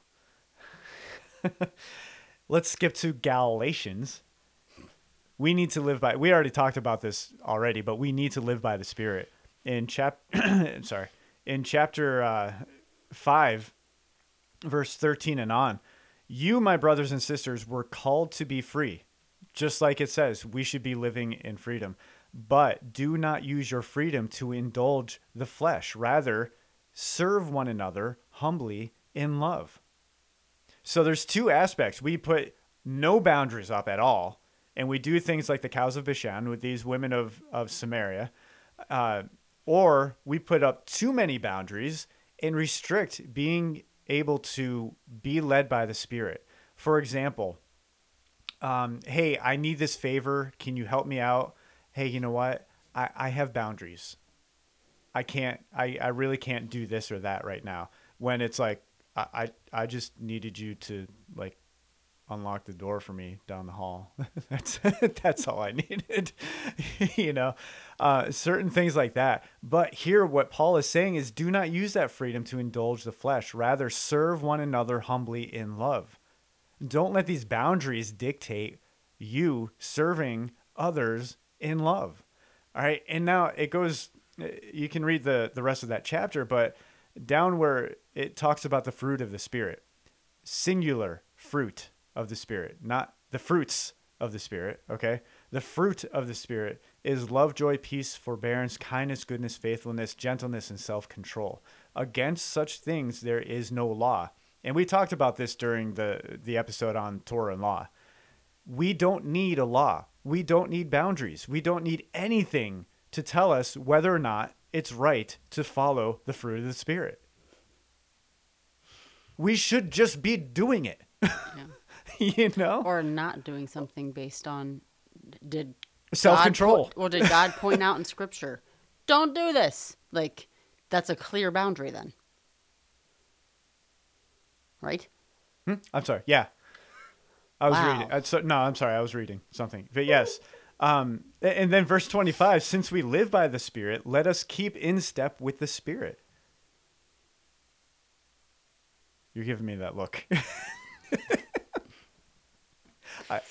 let's skip to Galatians. We need to live by we already talked about this already, but we need to live by the Spirit. In chap sorry, in chapter uh, 5 verse 13 and on. You, my brothers and sisters, were called to be free. Just like it says, we should be living in freedom. But do not use your freedom to indulge the flesh. Rather, serve one another humbly in love. So there's two aspects. We put no boundaries up at all, and we do things like the cows of Bashan with these women of, of Samaria. Uh, or we put up too many boundaries and restrict being able to be led by the Spirit. For example, um, hey, I need this favor. Can you help me out? Hey, you know what? I, I have boundaries. I can't, I, I really can't do this or that right now. When it's like, I, I, I just needed you to like unlock the door for me down the hall. that's that's all I needed. you know, uh, certain things like that. But here, what Paul is saying is, do not use that freedom to indulge the flesh. Rather, serve one another humbly in love. Don't let these boundaries dictate you serving others in love. All right, and now it goes. You can read the the rest of that chapter, but down where it talks about the fruit of the spirit, singular fruit of the Spirit, not the fruits of the Spirit, okay? The fruit of the Spirit is love, joy, peace, forbearance, kindness, goodness, faithfulness, gentleness, and self control. Against such things, there is no law. And we talked about this during the, the episode on Torah and law. We don't need a law. We don't need boundaries. We don't need anything to tell us whether or not it's right to follow the fruit of the Spirit. We should just be doing it. Yeah. you know, or not doing something based on did self control, or did God point out in Scripture, don't do this? Like That's a clear boundary then. Right? Hmm? I'm sorry. Yeah. I was Wow. reading. Uh, so, no, I'm sorry. I was reading something. But yes. Um, and then verse 25 since we live by the Spirit, let us keep in step with the Spirit. You're giving me that look. I,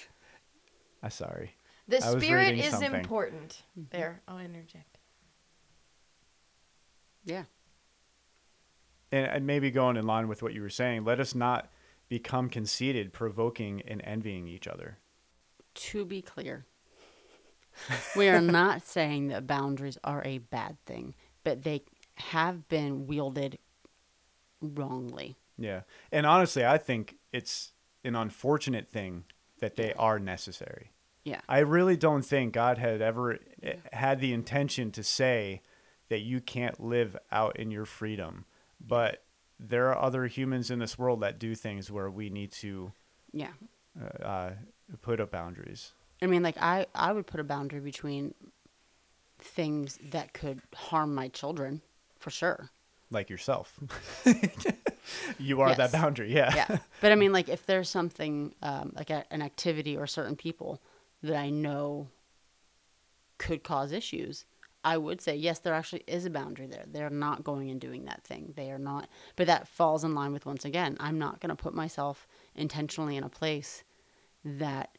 I'm sorry. The I spirit is something. important. Mm-hmm. There, I'll interject. Yeah. And, and maybe going in line with what you were saying, let us not become conceited, provoking, and envying each other. To be clear, we are not saying that boundaries are a bad thing, but they have been wielded wrongly. Yeah. And honestly, I think it's an unfortunate thing that they are necessary. Yeah. I really don't think God had ever eh, had the intention to say that you can't live out in your freedom. But there are other humans in this world that do things where we need to Yeah. uh, uh, put up boundaries. I mean, like I, I would put a boundary between things that could harm my children, for sure. Like yourself. you are that boundary. Yeah. Yeah, but I mean, like if there's something um, like a, an activity or certain people that I know could cause issues, I would say yes. There actually is a boundary there. They're not going and doing that thing. They are not. But that falls in line with once again. I'm not going to put myself intentionally in a place that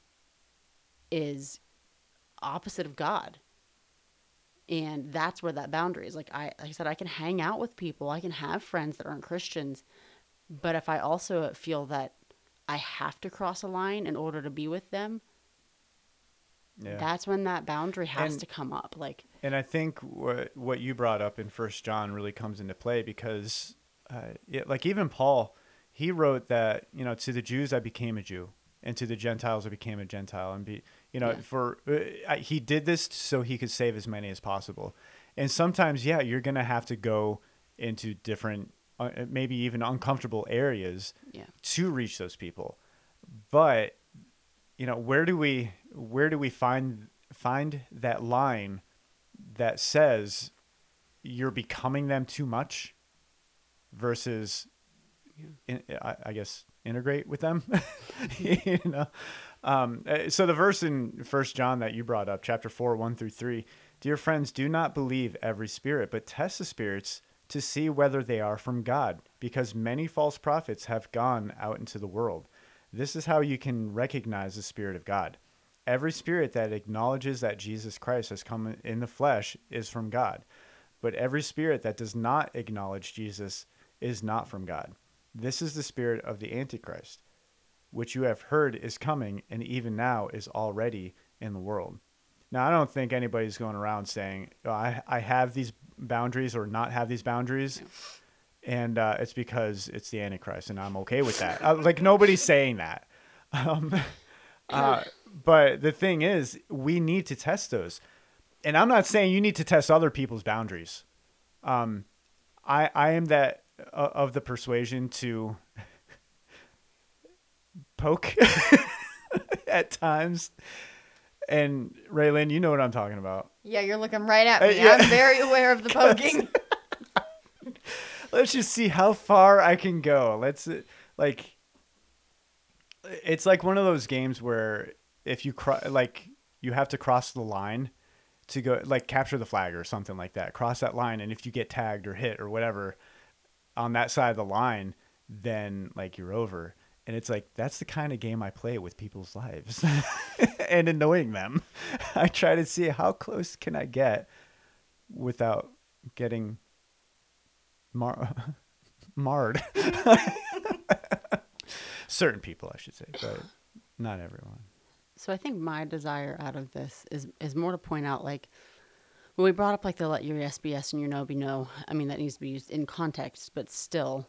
is opposite of God. And that's where that boundary is. Like I, like I said, I can hang out with people. I can have friends that aren't Christians, but if I also feel that I have to cross a line in order to be with them, Yeah. that's when that boundary has And- to come up. Like, And I think what what you brought up in First John really comes into play because, uh, it, like even Paul, he wrote that you know to the Jews I became a Jew, and to the Gentiles I became a Gentile, and be you know Yeah. for uh, he did this so he could save as many as possible. And sometimes, yeah, you're gonna have to go into different, uh, maybe even uncomfortable areas yeah, to reach those people. But you know, where do we where do we find find that line that says you're becoming them too much versus in, I, I guess integrate with them you know um, uh, so the verse in first john that you brought up chapter 4 1 through 3 dear friends do not believe every spirit but test the spirits to see whether they are from god because many false prophets have gone out into the world. This is how you can recognize the spirit of god. Every spirit that acknowledges that jesus christ has come in the flesh is from god but every spirit that does not acknowledge jesus is not from god. This is the spirit of the Antichrist, which you have heard is coming and even now is already in the world. Now, I don't think anybody's going around saying, oh, I, I have these boundaries or not have these boundaries. And uh, it's because it's the Antichrist and I'm okay with that. uh, like, nobody's saying that. Um, uh, but the thing is, we need to test those. And I'm not saying you need to test other people's boundaries. Um, I, I am that uh, of the persuasion to poke at times. And Raylan, you know what I'm talking about. Yeah, you're looking right at me. Uh, yeah. I'm very aware of the poking. Let's just see how far I can go. Let's uh, like it's like one of those games where if you cro- like you have to cross the line to go like capture the flag or something like that. Cross that line and if you get tagged or hit or whatever on that side of the line, then like you're over. And it's like that's the kind of game I play with people's lives and annoying them. I try to see how close can I get without getting mar- marred. Certain people, I should say, but not everyone. So I think my desire out of this is is more to point out like when we brought up like the let your yes be yes and your no be no. I mean that needs to be used in context, but still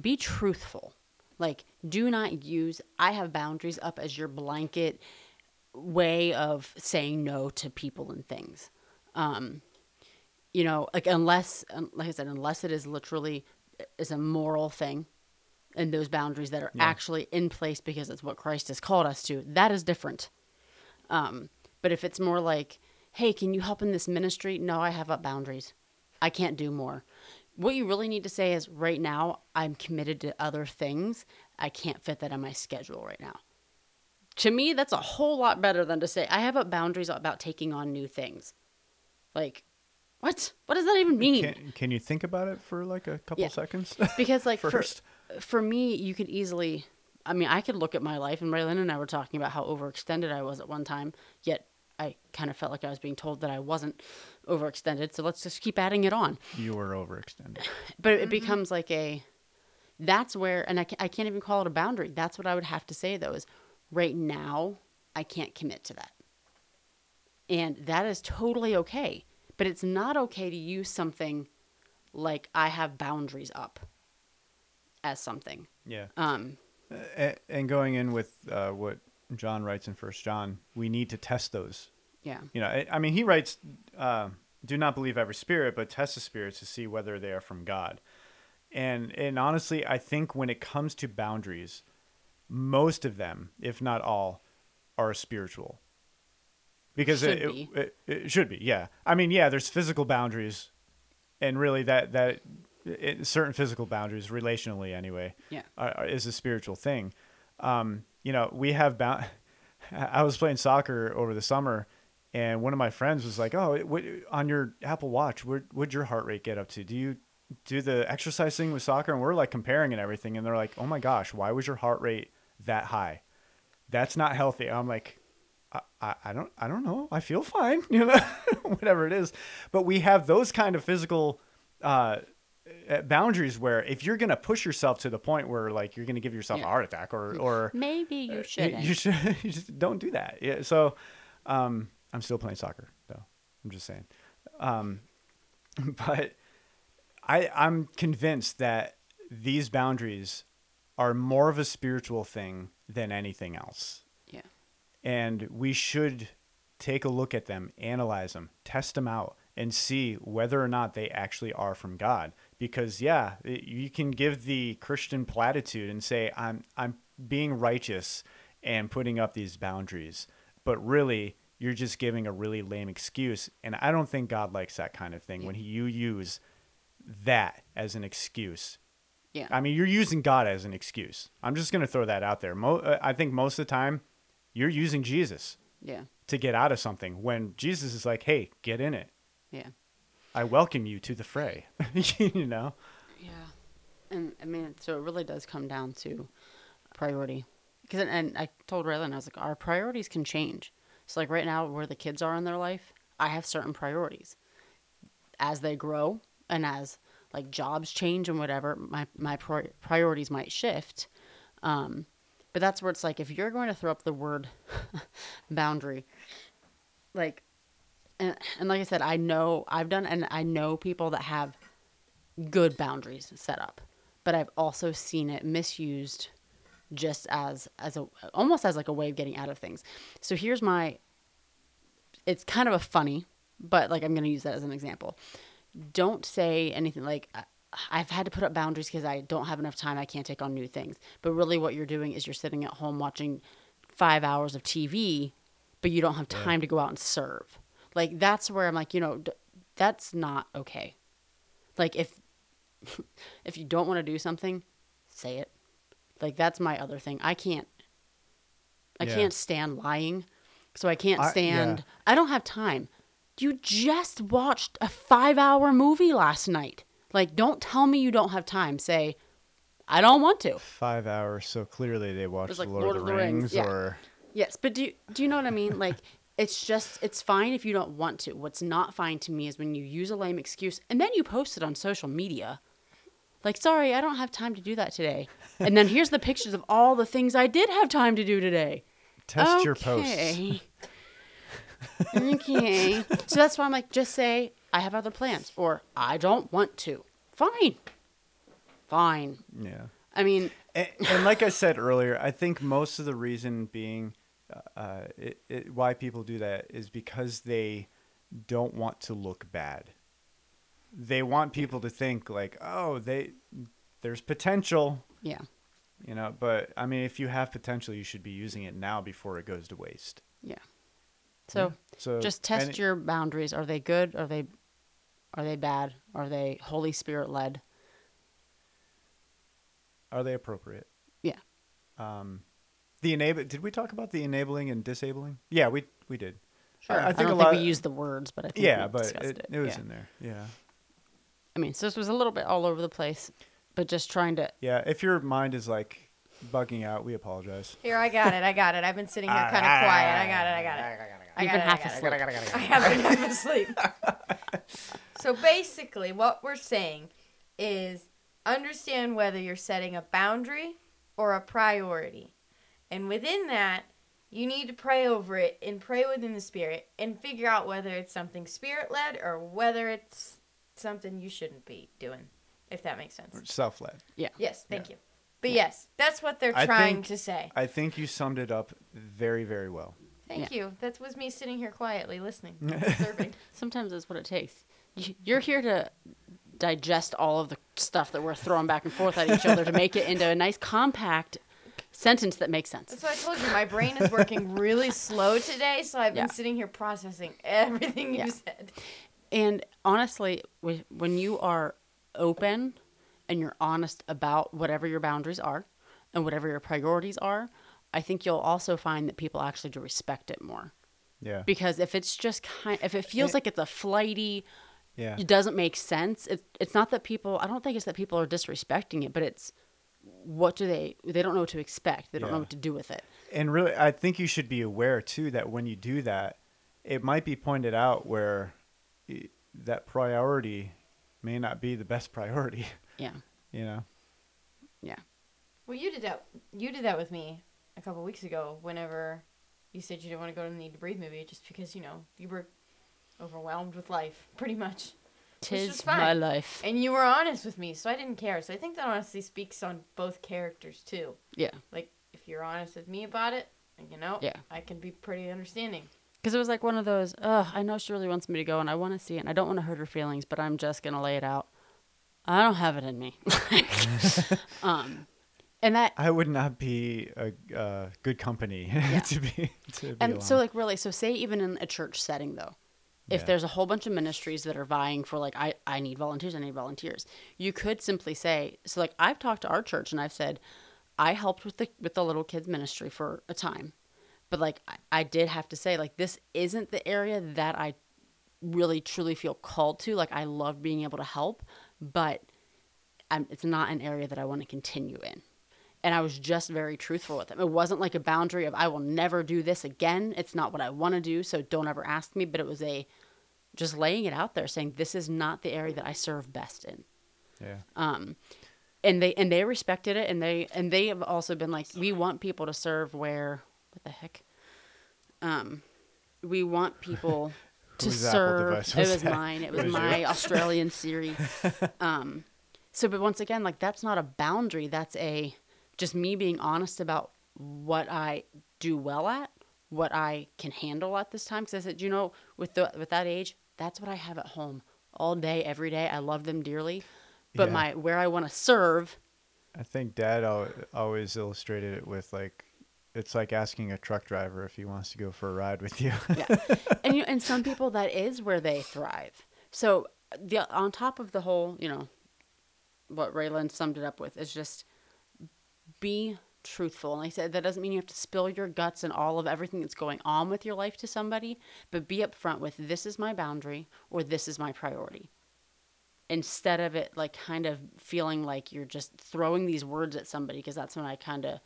be truthful. Like do not use I have boundaries up as your blanket way of saying no to people and things. Um you know, like unless like I said unless it is literally is a moral thing and those boundaries that are actually in place because it's what Christ has called us to, that is different. Um, but if it's more like, hey, can you help in this ministry? No, I have up boundaries. I can't do more. What you really need to say is right now I'm committed to other things. I can't fit that in my schedule right now. To me, that's a whole lot better than to say I have a boundaries about taking on new things. Like, what? What does that even mean? Can, can you think about it for like a couple Yeah. seconds? because like First. for for me you could easily i mean i could look at my life and Raylan and i were talking about how overextended i was at one time yet i kind of felt like i was being told that i wasn't overextended so let's just keep adding it on. You were overextended. but it becomes like a that's where and I, I can't even call it a boundary. That's what i would have to say though is right now i can't commit to that. And that is totally okay but it's not okay to use something like i have boundaries up as something. Yeah. um and going in with uh, what John writes in First John, we need to test those. yeah You know, I, I mean, he writes, uh, "Do not believe every spirit, but test the spirits to see whether they are from God." And and honestly, I think when it comes to boundaries, most of them, if not all, are spiritual. Because Should it, be. It, it, it should be, yeah. I mean, yeah, there's physical boundaries, and really that that it, certain physical boundaries, relationally anyway, Yeah. are, are- is a spiritual thing. Um, you know, we have bound. I was playing soccer over the summer, and one of my friends was like, "Oh, what, on your Apple Watch, where would your heart rate get up to? Do you do the exercise thing with soccer?" And we're like comparing and everything, and they're like, "Oh my gosh, why was your heart rate that high? That's not healthy." I'm like, I, I, I don't I don't know. I feel fine, you know, whatever it is. But we have those kind of physical uh, boundaries where if you're gonna push yourself to the point where like you're gonna give yourself Yeah. a heart attack or or maybe you you- shouldn't you should you just don't do that. Yeah. So um, I'm still playing soccer though. I'm just saying. Um, but I I'm convinced that these boundaries are more of a spiritual thing than anything else yeah and we should take a look at them, analyze them, test them out, and see whether or not they actually are from God. Because yeah, it- you can give the Christian platitude and say I'm I'm being righteous and putting up these boundaries, but really you're just giving a really lame excuse, and I don't think God likes that kind of thing when he, you use that as an excuse. Yeah. I mean, you're using God as an excuse. I'm just going to throw that out there. Mo- uh, I think most of the time you're using Jesus yeah to get out of something when Jesus is like, "Hey, get in it. yeah I welcome you to the fray." you know? Yeah, and I mean, so it really does come down to priority. Because and I told Raylan, I was like, our priorities can change. So like right now, where the kids are in their life, I have certain priorities. As they grow and as like jobs change and whatever, my my pri- priorities might shift. Um, but that's where it's like if you're going to throw up the word boundary, like, and, and like I said, I know I've done, and I know people that have good boundaries set up but i've also seen it misused just as as a almost as like a way of getting out of things. So here's my it's kind of a funny but like i'm going to use that as an example. Don't say anything like "I- i've had to put up boundaries because i don't have enough time i can't take on new things. But really what you're doing is you're sitting at home watching five hours of tv but you don't have time to go out and serve like that's where i'm like you know d- that's not okay like if if you don't want to do something, say it. Like that's my other thing. I can't I Yeah. can't stand lying. So I can't I- stand yeah. I don't have time. You just watched a 5-hour movie last night. Like don't tell me you don't have time. Say I don't want to. Five hours, so clearly they watched like Lord, of the Rings, yeah. or Yes, but do you, do you know what I mean? Like it's just it's fine if you don't want to. What's not fine to me is when you use a lame excuse and then you post it on social media. Like, sorry, I don't have time to do that today. And then here's the pictures of all the things I did have time to do today. test your posts. Okay. okay. So that's why I'm like, just say I have other plans or I don't want to. Fine. Fine. Yeah. I mean, and, and like I said earlier, I think most of the reason being uh, it, it, why people do that is because they don't want to look bad. They want people to think like, oh, they there's potential, yeah. you know. But I mean, if you have potential, you should be using it now before it goes to waste. Yeah. So So just test and- your boundaries. Are they good? Are they Are they bad? Are they Holy Spirit led? Are they appropriate? Yeah. Um, the enable. Did we talk about the enabling and disabling? Yeah, we we did. Sure. I, I, I don't a think lot. we used the words, but I think yeah, we but discussed it, it. it was yeah. in there. Yeah. I mean, so this was a little bit all over the place, but just trying to. Yeah. If your mind is like bugging out, we apologize. Here, I got it. I got it. I've been sitting here kind of quiet. I got it. I got it. I got it, half I got it, asleep. I got it, I got it. I have been half asleep. so basically, what we're saying is understand whether you're setting a boundary or a priority. And within that, you need to pray over it and pray within the spirit and figure out whether it's something spirit led or whether it's something you shouldn't be doing, if that makes sense. Self led. Yeah. Yes, thank you. But yes, that's what they're I trying think- to say. I think you summed it up very very well. Thank you. That was me sitting here quietly listening, observing. Sometimes that's what it takes. You're here to digest all of the stuff that we're throwing back and forth at each other to make it into a nice compact sentence that makes sense. That's what I told you. My brain is working really slow today, so I've been Yeah. sitting here processing everything you Yeah. said. And honestly, when you are open and you're honest about whatever your boundaries are and whatever your priorities are, I think you'll also find that people actually do respect it more. Yeah. Because if it's just kind, if it feels it- like it's a flighty, Yeah. it doesn't make sense. It, it's not that people. I don't think it's that people are disrespecting it, but it's what do they? They don't know what to expect. They don't know what to do with it. And really, I think you should be aware too that when you do that, it might be pointed out where y- that priority may not be the best priority. Yeah, You know. yeah. Well, you did that. You did that with me a couple weeks ago. Whenever you said you didn't want to go to the Need to Breathe movie, just because you know you were overwhelmed with life, pretty much, Which is Tis fine. my life. and you were honest with me, so I didn't care. So I think that honestly speaks on both characters too. Yeah, Like if you're honest with me about it, you know, Yeah. I can be pretty understanding. because it was like one of those. Ugh, I know she really wants me to go, and I want to see it, and I don't want to hurt her feelings, but I'm just gonna lay it out. I don't have it in me. um, and that I would not be a uh, good company to be to be and so like really so say even in a church setting though if Yeah. there's a whole bunch of ministries that are vying for like I, I need volunteers i need volunteers you could simply say so like i've talked to our church and i've said i helped with the with the little kids ministry for a time but like I, I did have to say like this isn't the area that i really truly feel called to like i love being able to help but I'm, it's not an area that i want to continue in and I was just very truthful with them. It wasn't like a boundary of I will never do this again. It's not what I want to do, so don't ever ask me. But it was a just laying it out there, saying this is not the area that I serve best in. yeah. Um, and they and they respected it, and they and they have also been like, we want people to serve where what the heck, um, we want people to serve. it was was that? mine. It was Was my Australian Siri. Um, so, but once again, like that's not a boundary. That's a just me being honest about what I do well at, what I can handle at this time. Because I said, you know, with the with that age, that's what I have at home all day, every day. I love them dearly, but Yeah. my where I want to serve, I think Dad always illustrated it with like, it's like asking a truck driver if he wants to go for a ride with you. yeah, and you and some people that is where they thrive. So the on top of the whole, you know, what Raylan summed it up with is just be truthful. And I said, that doesn't mean you have to spill your guts and all of everything that's going on with your life to somebody, but be upfront with this is my boundary or this is my priority. Instead of it like kind of feeling like you're just throwing these words at somebody, because that's when I kind of.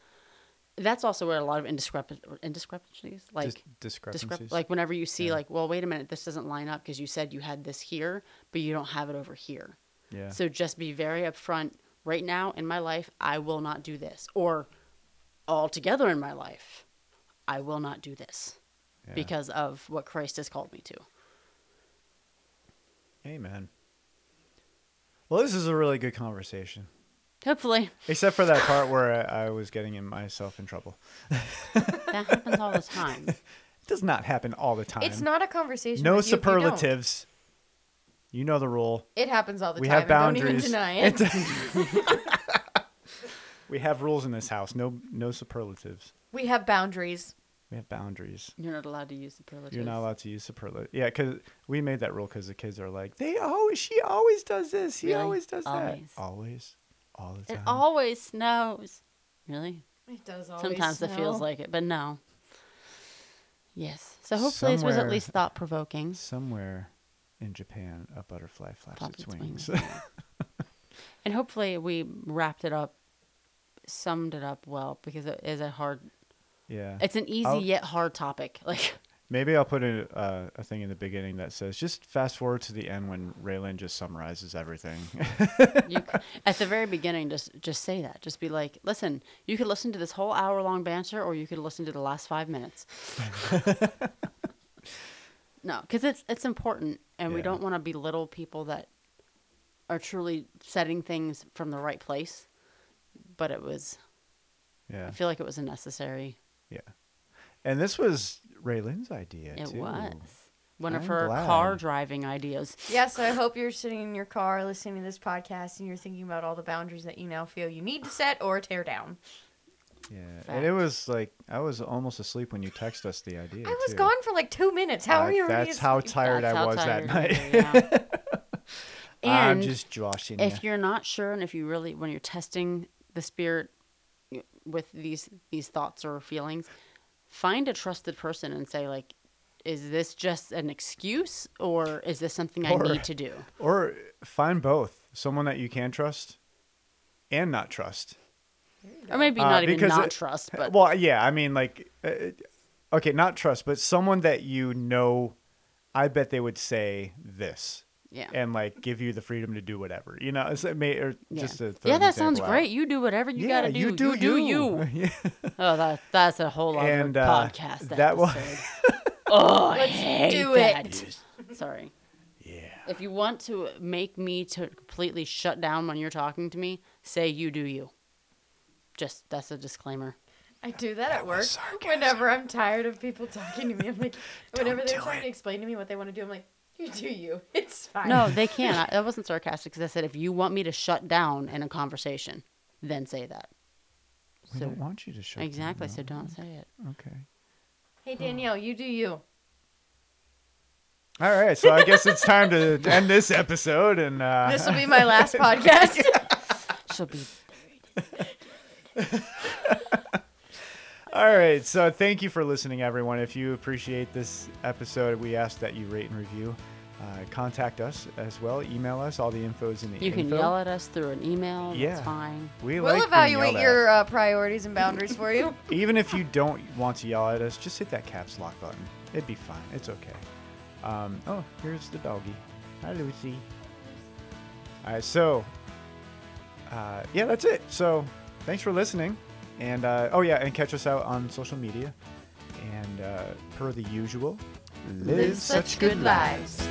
That's also where a lot of indiscrep- indiscrepancies, like Dis- discrepancies. discrep- like whenever you see like well wait a minute this doesn't line up because you said you had this here but you don't have it over here yeah. so just be very upfront right now in my life i will not do this or altogether in my life i will not do this yeah. because of what christ has called me to Amen. Well, this is a really good conversation, hopefully except for that part where I, I was getting in myself in trouble. that happens all the time It does not happen all the time. It's not a conversation. no with you you superlatives. You, know the rule. It happens all the We time. have and Don't even boundaries. deny it. we have rules in this house. No, no superlatives. we have boundaries. We have boundaries. You're not allowed to use superlatives. You're not allowed to use superlatives. Yeah, because we made that rule because the kids are like, they always, she always does this. He Really? always does Always. that. Always. All the It time. always snows. Really? It does always Sometimes it feels snow. like it, but no. Yes. So hopefully this was at Somewhere- least thought provoking. Somewhere in Japan, a butterfly flaps Flaps its its wings. wings, And hopefully we wrapped it up, summed it up well because it is a hard. yeah. It's an easy I'll- yet hard topic. Like Maybe I'll put a, uh, a thing in the beginning that says just fast forward to the end when Raylan just summarizes everything. you, at the very beginning, just just say that. Just be like, listen, you could listen to this whole hour long banter, or you could listen to the last five minutes. no, because it's it's important, and we don't want to belittle people that are truly setting things from the right place. But it was, yeah. I feel like it was a necessary. Yeah. And this was Raylan's idea It too. was one of I'm her glad. car driving ideas. Yeah, so I hope you're sitting in your car listening to this podcast and you're thinking about all the boundaries that you now feel you need to set or tear down. Yeah. And it was like I was almost asleep when you texted us the idea. I was too. gone for like two minutes. How Uh, are you already That's how tired That's I how was tired that night. were, yeah. I'm just joshing if you. you're not sure and if you really when you're testing the spirit with these these thoughts or feelings find a trusted person and say like is this just an excuse or is this something i need to do Or find both. Someone that you can trust and not trust. or maybe Uh, not even because not it- trust but Well, yeah, I mean like uh, okay, not trust, but someone that you know I bet they would say this yeah and like give you the freedom to do whatever. You know, it's, it may, or yeah, just to throw yeah that sounds out. great you do whatever you gotta do you do you, do you. Yeah. oh that that's a whole other And, uh, podcast that wa- episode. oh I Let's hate do that. it. sorry yeah. If you want to make me to completely shut down when you're talking to me, say you do you. Just that's a disclaimer. I do that, at work. Whenever I'm tired of people talking to me, I'm like, whenever Don't they're trying it. to explain to me what they want to do, I'm like, you do you. It's fine. No, they can't. I, that wasn't sarcastic because I said if you want me to shut down in a conversation, then say that. We So don't want you to shut down, exactly. So don't say it. Okay. Hey, Danielle, you do you. All right, so I guess it's time to end this episode, and uh, This will be my last podcast. She'll be. all right. So thank you for listening, everyone. If you appreciate this episode, we ask that you rate and review. Uh, contact us as well. Email us. All the info is in the You can yell at us through an email. Yeah. That's fine. We we'll like being evaluate yelled at. your uh, priorities and boundaries for you. Even if you don't want to yell at us, just hit that caps lock button. It'd be fine. It's okay. Um, oh, here's the doggy. Hi, Lucy. All right, so uh, yeah, that's it. So thanks for listening, and uh, oh yeah, and catch us out on social media. And uh, per the usual, Live such good lives.